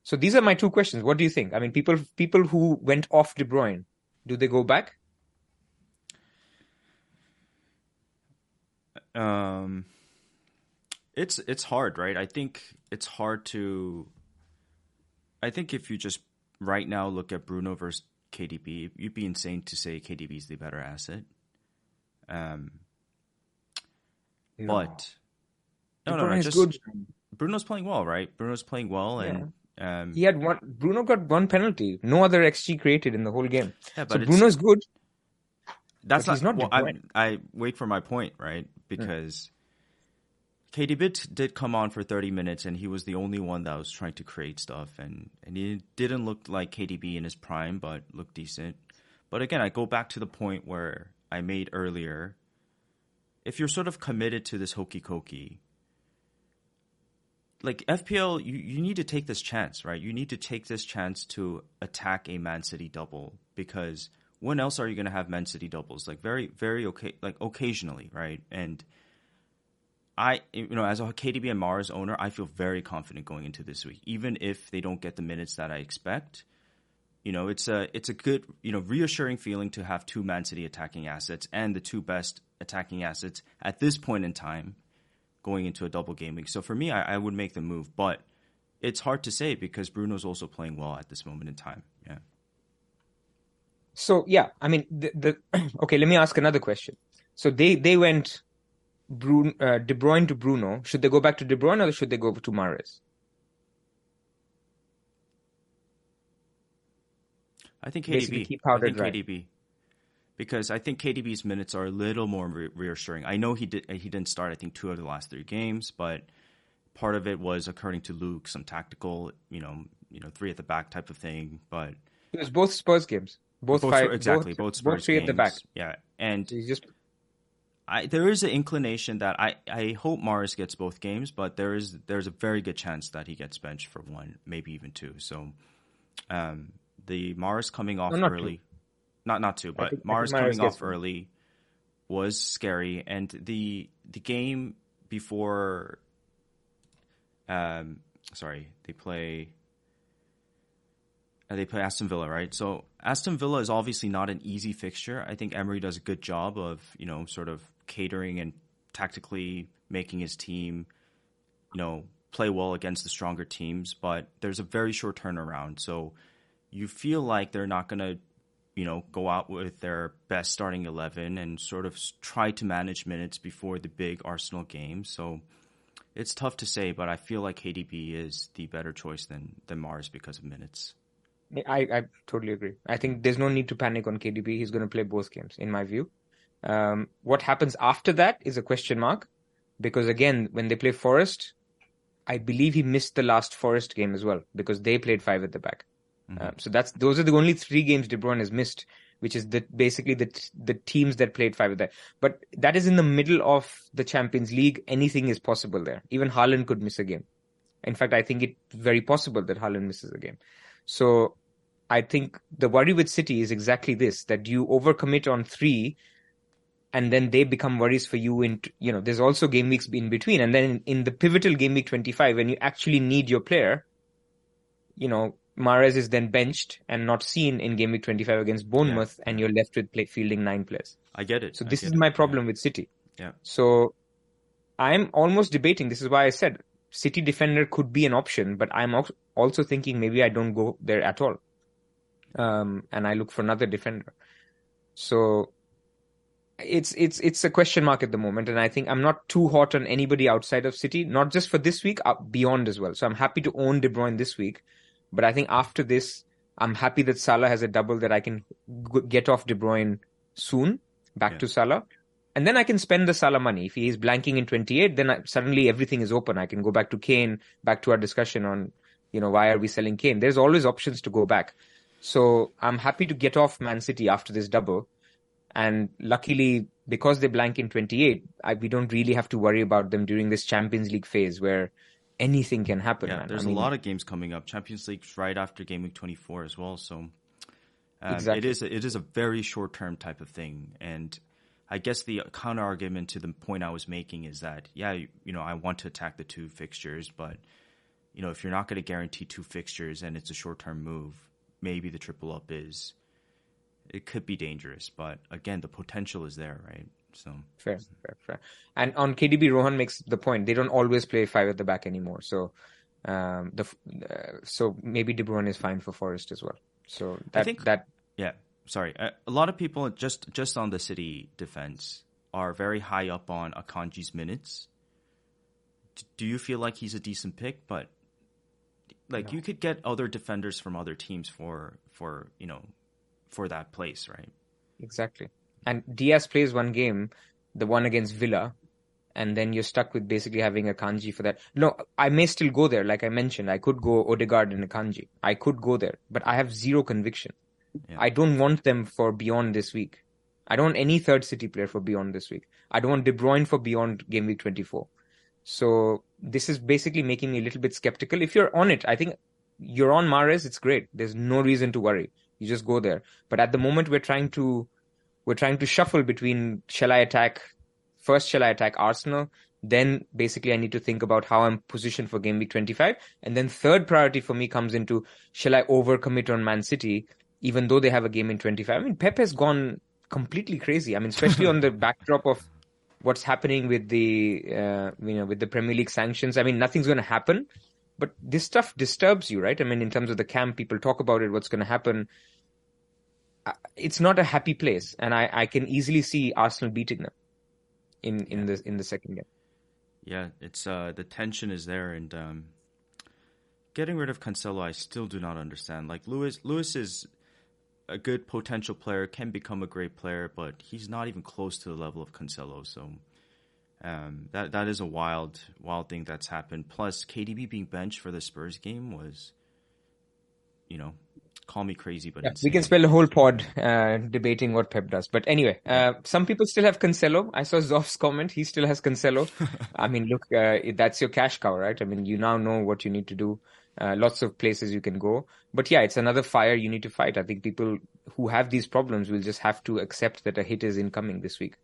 So these are my two questions. What do you think? I mean, people people who went off De Bruyne, do they go back? Um, it's it's hard, right? I think it's hard to. I think if you just right now look at Bruno versus KDB. You'd be insane to say KDB is the better asset. Um, but no, no, no, just good. Bruno's playing well, right? Bruno's playing well, and yeah. um, he had one. Bruno got one penalty. No other XG created in the whole game. Yeah, but so Bruno's good. That's not. He's not well, I, I wait for my point, right? Because KDB did come on for 30 minutes, and he was the only one that was trying to create stuff, and and he didn't look like KDB in his prime, but looked decent. But again, I go back to the point where I made earlier. If you're sort of committed to this hokey cokey, like FPL, you, you need to take this chance, right? You need to take this chance to attack a Man City double because when else are you going to have Man City doubles? Like very, very okay, like occasionally, right? And I, you know, as a KDB and Mahrez owner, I feel very confident going into this week, even if they don't get the minutes that I expect. You know, it's a it's a good, you know, reassuring feeling to have two Man City attacking assets and the two best attacking assets at this point in time, going into a double game week. So for me, I, I would make the move, but it's hard to say because Bruno's also playing well at this moment in time. Yeah. So yeah, I mean, the, the okay. Let me ask another question. So they they went Bruno, uh, De Bruyne to Bruno, should they go back to De Bruyne or should they go to Mahrez? I think KDB. Keep I think dry. KDB. Because I think KDB's minutes are a little more re- reassuring. I know he did he didn't start I think two of the last three games, but part of it was according to Luke some tactical, you know, you know, three at the back type of thing, but it was both Spurs games. Both, both five, exactly, both, both Spurs both three games. at the back. Yeah. And he's just I, there is an inclination that I, I hope Mahrez gets both games, but there is there's a very good chance that he gets benched for one, maybe even two. So, um, The Mahrez coming off No, not early, not not two, but think- I think Mahrez Mahrez coming off one. early was scary, and the the game before, um, sorry, they play. Uh, They play Aston Villa, right? So Aston Villa is obviously not an easy fixture. I think Emery does a good job of, you know, sort of catering and tactically making his team, you know, play well against the stronger teams. But there's a very short turnaround, so you feel like they're not going to, you know, go out with their best starting eleven and sort of try to manage minutes before the big Arsenal game. So it's tough to say, but I feel like KDB is the better choice than than Mahrez because of minutes. I, I totally agree. I think there's no need to panic on KDB. He's going to play both games, in my view. Um, what happens after that is a question mark, because again, when they play Forest, I believe he missed the last Forest game as well because they played five at the back. Um, so that's those are the only three games De Bruyne has missed, which is the basically the the teams that played five at the. But that is in the middle of the Champions League. Anything is possible there. Even Haaland could miss a game. In fact, I think it's very possible that Haaland misses a game. So I think the worry with City is exactly this: that you overcommit on three, and then they become worries for you. In you know, there's also game weeks in between, and then in, in the pivotal game week 25, when you actually need your player, you know, Mahrez is then benched and not seen in game week 25 against Bournemouth, and you're left with play, fielding nine players. I get it. So this is it. my problem with City. Yeah. So I'm almost debating. This is why I said City defender could be an option, but I'm also thinking maybe I don't go there at all. Um, and I look for another defender. So it's it's it's a question mark at the moment, and I think I'm not too hot on anybody outside of City, not just for this week, uh, beyond as well. So I'm happy to own De Bruyne this week, but I think after this, I'm happy that Salah has a double that I can get off De Bruyne soon, back Yeah. to Salah, and then I can spend the Salah money. If he is blanking in 28, then I, suddenly everything is open. I can go back to Kane, back to our discussion on, you know, why are we selling Kane? There's always options to go back. So I'm happy to get off Man City after this double. And luckily, because they blank in 28, I, we don't really have to worry about them during this Champions League phase where anything can happen. Yeah, man. there's I mean, a lot of games coming up. Champions League's right after game week 24 as well. So um, it Exactly. is it is a very short term type of thing. And I guess the counter argument to the point I was making is that yeah, you, you know, I want to attack the two fixtures, but you know, if you're not going to guarantee two fixtures and it's a short term move, maybe the triple up is it could be dangerous. But again, the potential is there, right? So Fair, fair, fair. And on KDB, Rohan makes the point. They don't always play five at the back anymore. So, um, the uh, so maybe De Bruyne is fine for Forest as well. So that think- that Yeah, sorry. A, a lot of people just just on the city defense are very high up on Akanji's minutes. D- do you feel like he's a decent pick? But like you could get other defenders from other teams for for you know for that place, right? exactly. And Diaz plays one game, the one against Villa, and then you're stuck with basically having Akanji for that. No, I may still go there. Like I mentioned, I could go Odegaard and Akanji. I could go there, but I have zero conviction. Yeah. I don't want them for beyond this week. I don't want any third city player for beyond this week. I don't want De Bruyne for beyond game week 24. So this is basically making me a little bit skeptical. If you're on it, I think you're on Mahrez. It's great. There's no reason to worry. You just go there. But at the moment, we're trying to we're trying to shuffle between shall I attack first? Shall I attack Arsenal? Then basically, I need to think about how I'm positioned for game week 25. And then third priority for me comes into shall I overcommit on Man City, even though they have a game in 25? I mean, Pep has gone completely crazy. I mean, especially on the backdrop of what's happening with the uh, you know with the Premier League sanctions. I mean, nothing's going to happen, but this stuff disturbs you, right? I mean, in terms of the camp, people talk about it. What's going to happen? Uh, It's not a happy place, and I, I can easily see Arsenal beating them in in the in the second game. Yeah, it's uh the tension is there, and um, getting rid of Cancelo, I still do not understand. Like Lewis, Lewis is a good potential player, can become a great player, but he's not even close to the level of Cancelo. So um, that that is a wild, wild thing that's happened. Plus, KDB being benched for the Spurs game was, you know, call me crazy, but Yeah, we can spend a whole pod uh, debating what Pep does. But anyway, uh, some people still have Cancelo. I saw Zoff's comment. He still has Cancelo. I mean, look, uh, that's your cash cow, right? I mean, you now know what you need to do. Uh, lots of places you can go. But yeah, it's another fire you need to fight. I think people who have these problems will just have to accept that a hit is incoming this week.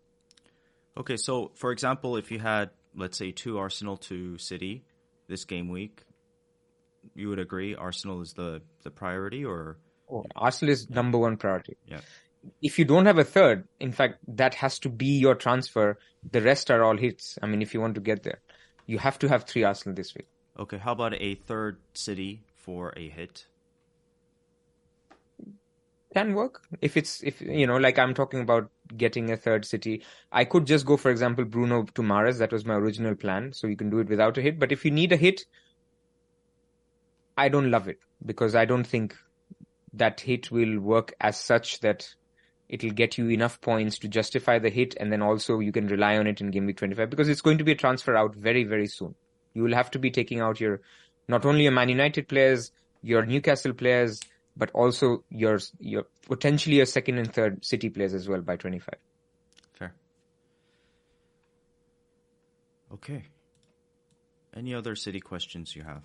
Okay, so for example, if you had, let's say, two Arsenal to City this game week, you would agree Arsenal is the, the priority or? Oh, Arsenal is number one priority. Yeah. If you don't have a third, in fact, that has to be your transfer. The rest are all hits. I mean, if you want to get there, you have to have three Arsenal this week. Okay, how about a third City for a hit? can work if it's if you know like i'm talking about getting a third city i could just go for example bruno to mahrez that was my original plan so you can do it without a hit but if you need a hit i don't love it because i don't think that hit will work as such that it'll get you enough points to justify the hit and then also you can rely on it in game week 25 because it's going to be a transfer out very very soon. You will have to be taking out your not only your man united players your newcastle players but also your your potentially your second and third city players as well by 25 fair. Okay. Any other city questions you have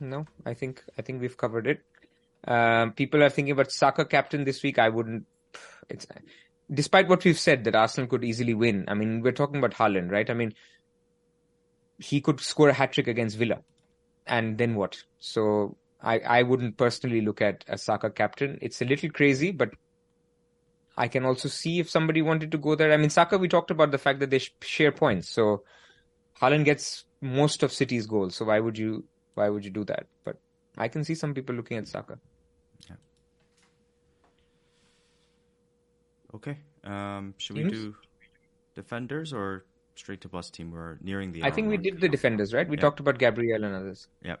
no i think i think we've covered it um, people are thinking about Saka captain this week. I wouldn't. It's despite what we've said that Arsenal could easily win. I mean, we're talking about Haaland, right? I mean, he could score a hat trick against Villa, and then what? So I, I wouldn't personally look at a Saka captain. It's a little crazy, but I can also see if somebody wanted to go there. I mean, Saka, we talked about the fact that they share points. So Haaland gets most of City's goals. So why would you why would you do that? But I can see some people looking at Saka. Yeah. Okay. Um, should we do defenders or straight to bus team? We're nearing the. I think we did the defenders, right? We talked about Gabriel and others. Yep.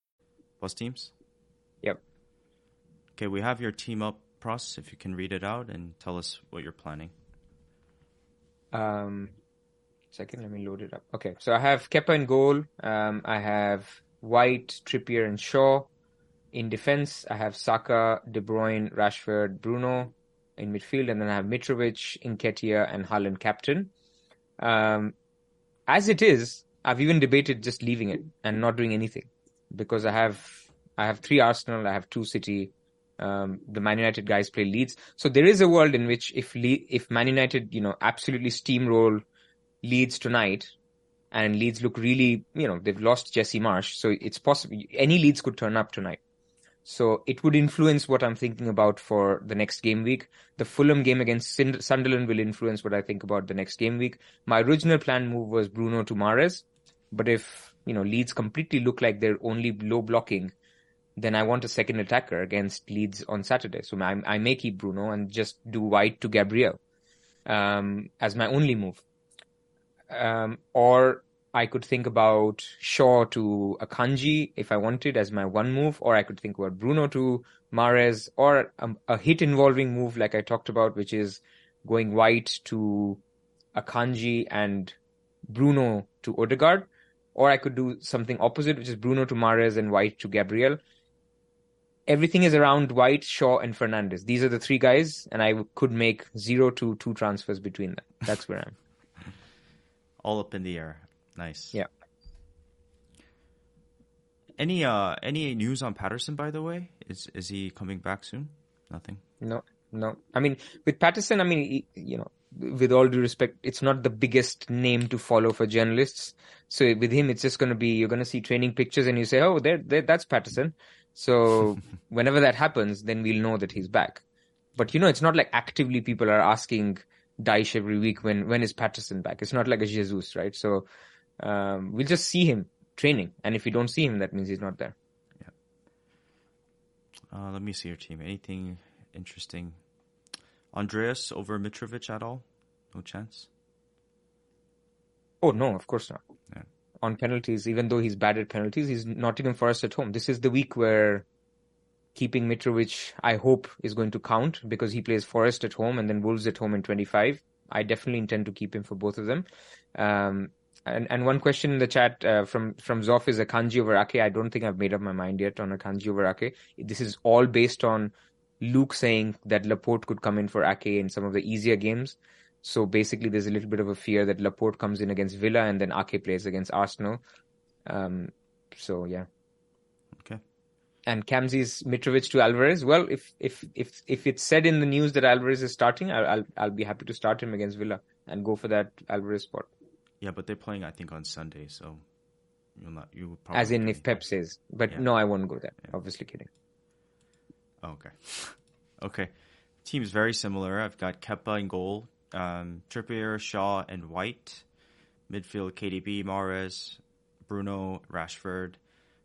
plus teams? Yep. Okay, we have your team up, Pras, if you can read it out and tell us what you're planning. Um, second, let me load it up. Okay, so I have Kepa in goal. Um, I have White, Trippier, and Shaw. In defense, I have Saka, De Bruyne, Rashford, Bruno in midfield, and then I have Mitrovic, Nketiah, and Haaland captain. Um, as it is, I've even debated just leaving it and not doing anything because I have I have three Arsenal, I have two City. Um, the Man United guys play Leeds, so there is a world in which if Le- if Man United, you know, absolutely steamroll Leeds tonight, and Leeds look really, you know, they've lost Jesse Marsch, so it's possible any Leeds could turn up tonight. So it would influence what I'm thinking about for the next game week. The Fulham game against Sunderland will influence what I think about the next game week. My original plan move was Bruno to Mahrez, but if you know Leeds completely look like they're only low blocking, then I want a second attacker against Leeds on Saturday. So I, I may keep Bruno and just do White to Gabriel um, as my only move. Um, or I could think about Shaw to Akanji if I wanted as my one move, or I could think about Bruno to Mahrez, or a, a hit involving move like I talked about, which is going White to Akanji and Bruno to Odegaard or I could do something opposite, which is Bruno to Mahrez and White to Gabriel. Everything is around White, Shaw, and Fernandes. These are the three guys, and I could make zero to two transfers between them. That's where I'm. All up in the air. Nice. Yeah. Any uh any news on Patterson by the way? Is is he coming back soon? Nothing. No, no. I mean, with Patterson, I mean, you know, with all due respect, it's not the biggest name to follow for journalists. So with him, it's just going to be you're going to see training pictures and you say, "Oh, there, there that's Patterson." So whenever that happens, then we'll know that he's back. But you know, it's not like actively people are asking Dyche every week when when is Patterson back. It's not like a Jesus, right? So um, we'll just see him training, and if we don't see him, that means he's not there. Yeah. Uh, let me see your team. Anything interesting Andreas over Mitrovic at all? No chance. Oh no, of course not. Yeah. on penalties, even though he's bad at penalties. He's Nottingham Forest at home. This is the week where keeping Mitrovic, I hope, is going to count because he plays Forest at home and then Wolves at home in 25. I definitely intend to keep him for both of them. Um, and, and one question in the chat uh, from from Zoff is Akanji over Ake. I don't think I've made up my mind yet on Akanji over Ake. This is all based on Luke saying that Laporte could come in for Ake in some of the easier games. So basically, there's a little bit of a fear that Laporte comes in against Villa and then Ake plays against Arsenal. Um, so yeah. Okay. And Kamzi's Mitrovic to Alvarez. Well, if if if if it's said in the news that Alvarez is starting, I'll I'll, I'll be happy to start him against Villa and go for that Alvarez spot. Yeah, but they're playing I think on Sunday, so you'll not you probably As in, if Pep says, but Yeah. no, I won't go there. Yeah. Obviously, kidding. Okay. okay. Team's very similar. I've got Kepa in goal, um, Trippier, Shaw, and White. Midfield, KDB, Mahrez, Bruno, Rashford.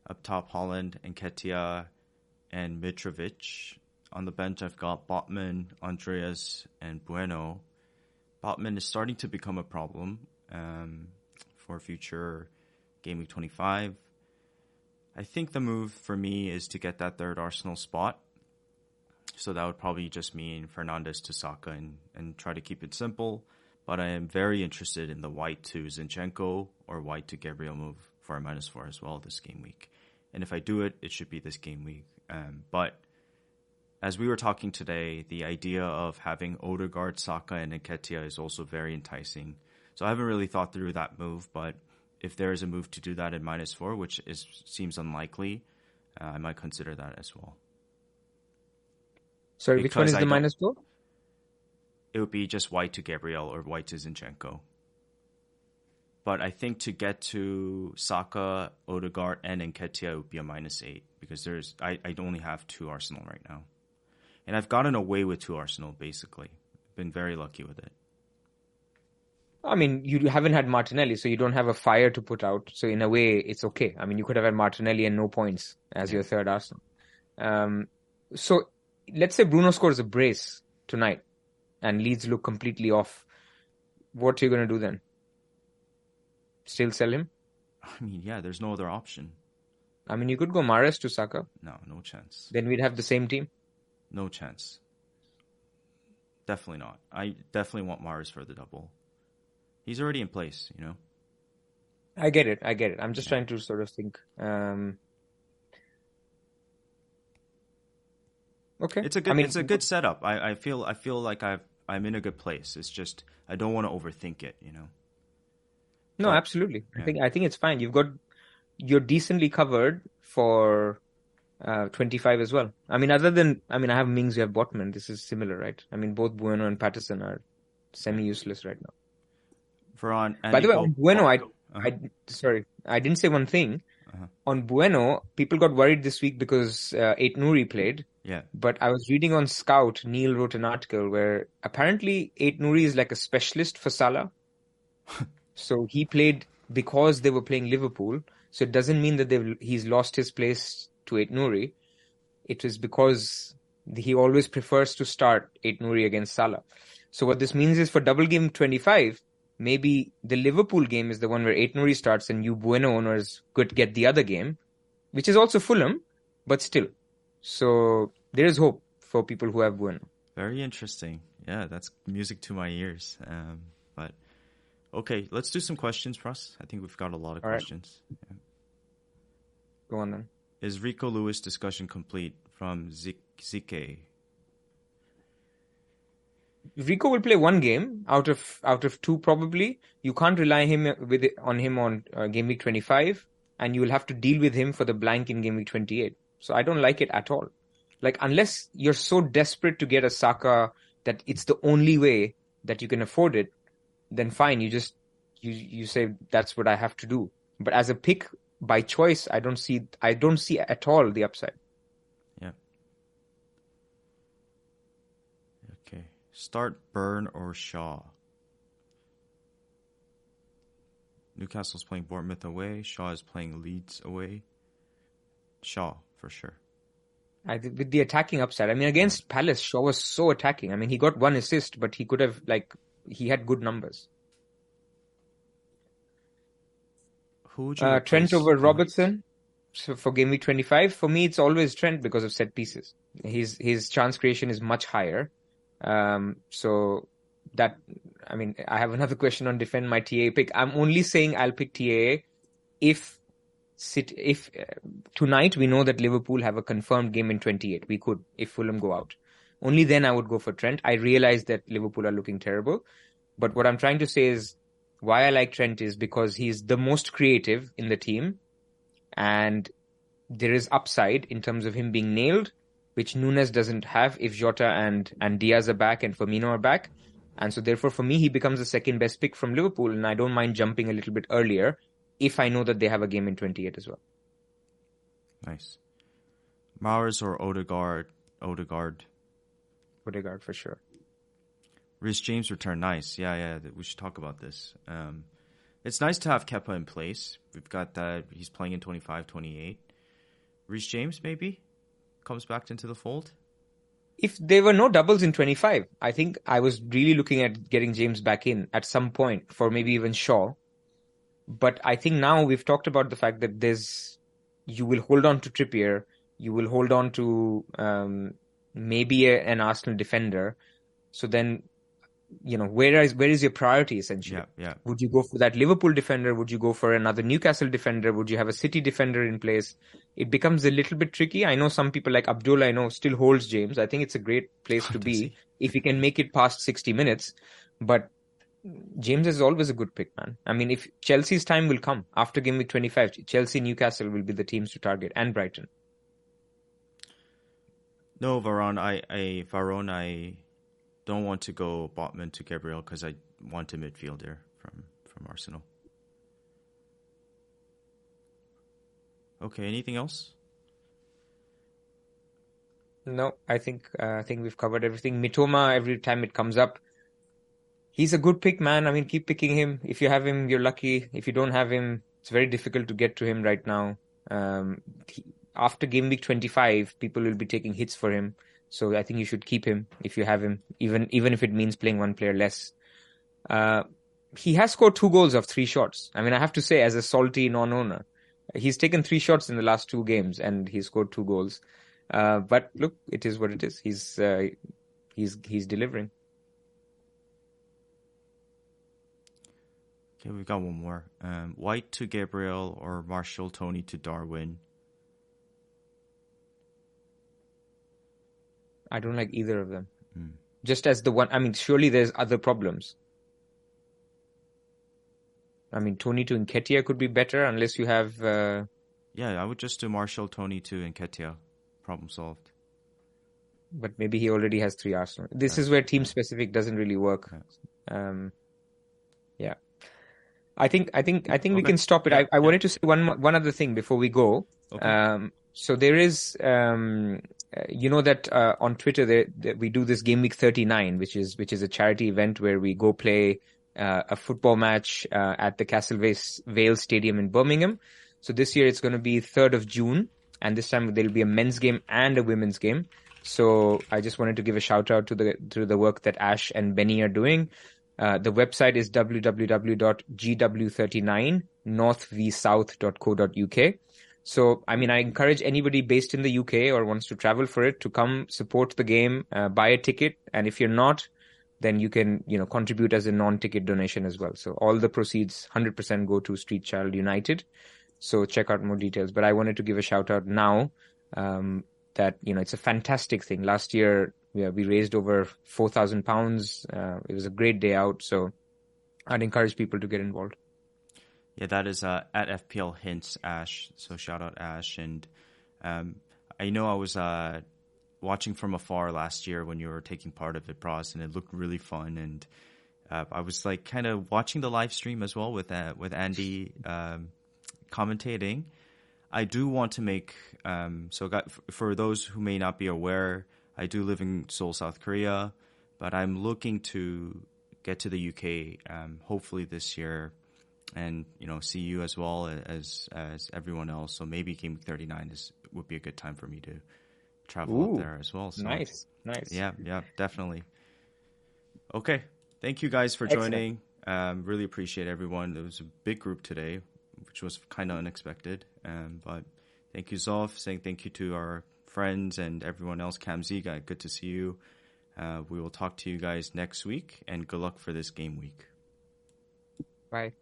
Up top, Haaland, and Nketiah, and Mitrovic. On the bench, I've got Botman, Andreas, and Bueno. Botman is starting to become a problem um, for future Game Week 25. I think the move for me is to get that third Arsenal spot. So that would probably just mean Fernandes to Saka and, and try to keep it simple. But I am very interested in the white to Zinchenko or white to Gabriel move for a minus four as well this game week. And if I do it, it should be this game week. Um, but as we were talking today, the idea of having Odegaard, Saka, and Nketiah is also very enticing. So I haven't really thought through that move, but if there is a move to do that in minus four, which is seems unlikely, uh, I might consider that as well. Sorry, which one is I the minus four? It would be just white to Gabriel or white to Zinchenko. But I think to get to Saka, Odegaard, and Nketiah it would be a minus eight because there's I, I only have two Arsenal right now, and I've gotten away with two Arsenal basically. Been very lucky with it. I mean, you haven't had Martinelli, so you don't have a fire to put out. So in a way, it's okay. I mean, you could have had Martinelli and no points as your third Arsenal. Um, so let's say Bruno scores a brace tonight, and Leeds look completely off. What are you going to do then? Still sell him? I mean, yeah, there's no other option. I mean, you could go Mahrez to Saka. No, no chance. Then we'd have the same team. No chance. Definitely not. I definitely want Mahrez for the double. He's already in place, you know. I get it. I get it. I'm just trying to sort of think. Um, okay. It's a good I mean, it's a good setup. I, I feel I feel like I've I'm in a good place. It's just I don't want to overthink it, you know. No, But- absolutely. I think I think it's fine. You've got you're decently covered for uh 25 as well. I mean, other than I mean, I have Mings, you have Botman. This is similar, right? I mean, both Bueno and Patterson are semi-useless right now. For on By the way, on Bueno, I, Uh-huh. I sorry, I didn't say one thing. Uh-huh. On Bueno, people got worried this week because uh, Ait-Nouri played. yeah. But I was reading on Scout, Neil wrote an article where apparently Ait-Nouri is like a specialist for Salah. so he played because they were playing Liverpool. So it doesn't mean that they've he's lost his place to Ait-Nouri. It is because he always prefers to start Ait-Nouri against Salah. So what this means is for double game 25, maybe the Liverpool game is the one where Ait starts and you Bueno owners could get the other game, which is also Fulham, but still. So there is hope for people who have Bueno. Very interesting. Yeah, that's music to my ears. Um, but okay, let's do some questions, Pras. I think we've got a lot of All right. questions. Yeah. Go on then. Is Rico Lewis discussion complete from Zik- Zike? Rico will play one game out of out of two probably. You can't rely him with on him on uh, game week 25, and you will have to deal with him for the blank in game week 28. So I don't like it at all. Like unless you're so desperate to get a Saka that it's the only way that you can afford it, then fine. You just you you say that's what I have to do. But as a pick by choice, I don't see I don't see at all the upside. Yeah. Okay. Start Burn or Shaw. Newcastle's playing Bournemouth away. Shaw is playing Leeds away. Shaw for sure. I with the attacking upside. I mean, against Palace, Shaw was so attacking. I mean, he got one assist, but he could have like he had good numbers. Who would you Uh, Trent over Robertson. So for game week 25, for me, it's always Trent because of set pieces. His his chance creation is much higher. Um, so that I mean, I have another question on defend my TAA pick. I'm only saying I'll pick TAA if sit if uh, tonight we know that Liverpool have a confirmed game in 28. We could if Fulham go out. Only then I would go for Trent. I realize that Liverpool are looking terrible, but what I'm trying to say is why I like Trent is because he's the most creative in the team and there is upside in terms of him being nailed, which Nunez doesn't have if Jota and, and Diaz are back and Firmino are back. And so therefore for me, he becomes the second best pick from Liverpool and I don't mind jumping a little bit earlier if I know that they have a game in 28 as well. Nice. Mahrez or Odegaard? Odegaard. Odegaard for sure. Reece James return. Nice. Yeah, yeah. We should talk about this. Um, it's nice to have Kepa in place. We've got that. He's playing in 25, 28. Reece James maybe comes back into the fold. If there were no doubles in 25, I think I was really looking at getting James back in at some point for maybe even Shaw. But I think now we've talked about the fact that there's, you will hold on to Trippier, you will hold on to um, maybe a, an Arsenal defender. So then, you know, where is where is your priority essentially? Yeah, yeah. Would you go for that Liverpool defender? Would you go for another Newcastle defender? Would you have a City defender in place? It becomes a little bit tricky. I know some people like Abdul, I know, still holds James. I think it's a great place to be if he can make it past 60 minutes. But James is always a good pick, man. I mean, if Chelsea's time will come after game week 25, Chelsea, Newcastle will be the teams to target and Brighton. No, Varane. I, I Varane. I don't want to go Botman to Gabriel because I want a midfielder from from Arsenal. Okay. Anything else? No, I think uh, I think we've covered everything. Mitoma, every time it comes up, he's a good pick, man. I mean, keep picking him. If you have him, you're lucky. If you don't have him, it's very difficult to get to him right now. Um, he, after game week 25, people will be taking hits for him. So I think you should keep him if you have him, even even if it means playing one player less. Uh, he has scored two goals of three shots. I mean, I have to say, as a salty non-owner, he's taken three shots in the last two games and he scored two goals. Uh, but look, it is what it is. He's uh, he's he's delivering. Okay, we've got one more. Um, White to Gabriel or Martial Toney to Darwin. I don't like either of them. Just as the one, I mean, surely there's other problems. I mean, Toney to Nketiah could be better unless you have. Uh, Yeah, I would just do Martial Toney to Nketiah. Problem solved. but maybe he already has three Arsenal. This is where team specific doesn't really work. Um, yeah, I think I think I think we can stop it. I, I wanted to say one one other thing before we go. Okay. Um, so there is, um, uh, you know that uh, on Twitter there, that we do this Game Week 39, which is which is a charity event where we go play uh, a football match uh, at the Castle Vale- Stadium in Birmingham. So this year it's going to be 3rd of June, and this time there'll be a men's game and a women's game. So I just wanted to give a shout out to the to the work that Ash and Benny are doing. Uh, the website is www.gw39northvsouth.co.uk. So, I mean, I encourage anybody based in the UK or wants to travel for it to come support the game, uh, buy a ticket, and if you're not, then you can, you know, contribute as a non-ticket donation as well. So all the proceeds, 100% go to Street Child United. So check out more details. But I wanted to give a shout out now um, that you know it's a fantastic thing. Last year we, we raised over four thousand pounds. Uh, it was a great day out. So I'd encourage people to get involved. Yeah, that is uh, at FPL Hints Ash. So shout out Ash. And um, I know I was uh, watching from afar last year when you were taking part of it, Pras, and it looked really fun. And uh, I was like kind of watching the live stream as well with uh, with Andy um, commentating. I do want to make um, so got, for those who may not be aware, I do live in Seoul, South Korea, but I'm looking to get to the UK um, hopefully this year, and you know see you as well as as everyone else. So maybe Game Week 39 is would be a good time for me to travel Ooh, up there as well. So Nice, nice. yeah, yeah, definitely. Okay, thank you guys for joining. Um, really appreciate everyone. It was a big group today. which was kind of unexpected. Um, but thank you, Zoff. Saying thank you to our friends and everyone else. Cam Ziga, good to see you. Uh, we will talk to you guys next week, and good luck for this game week. Bye.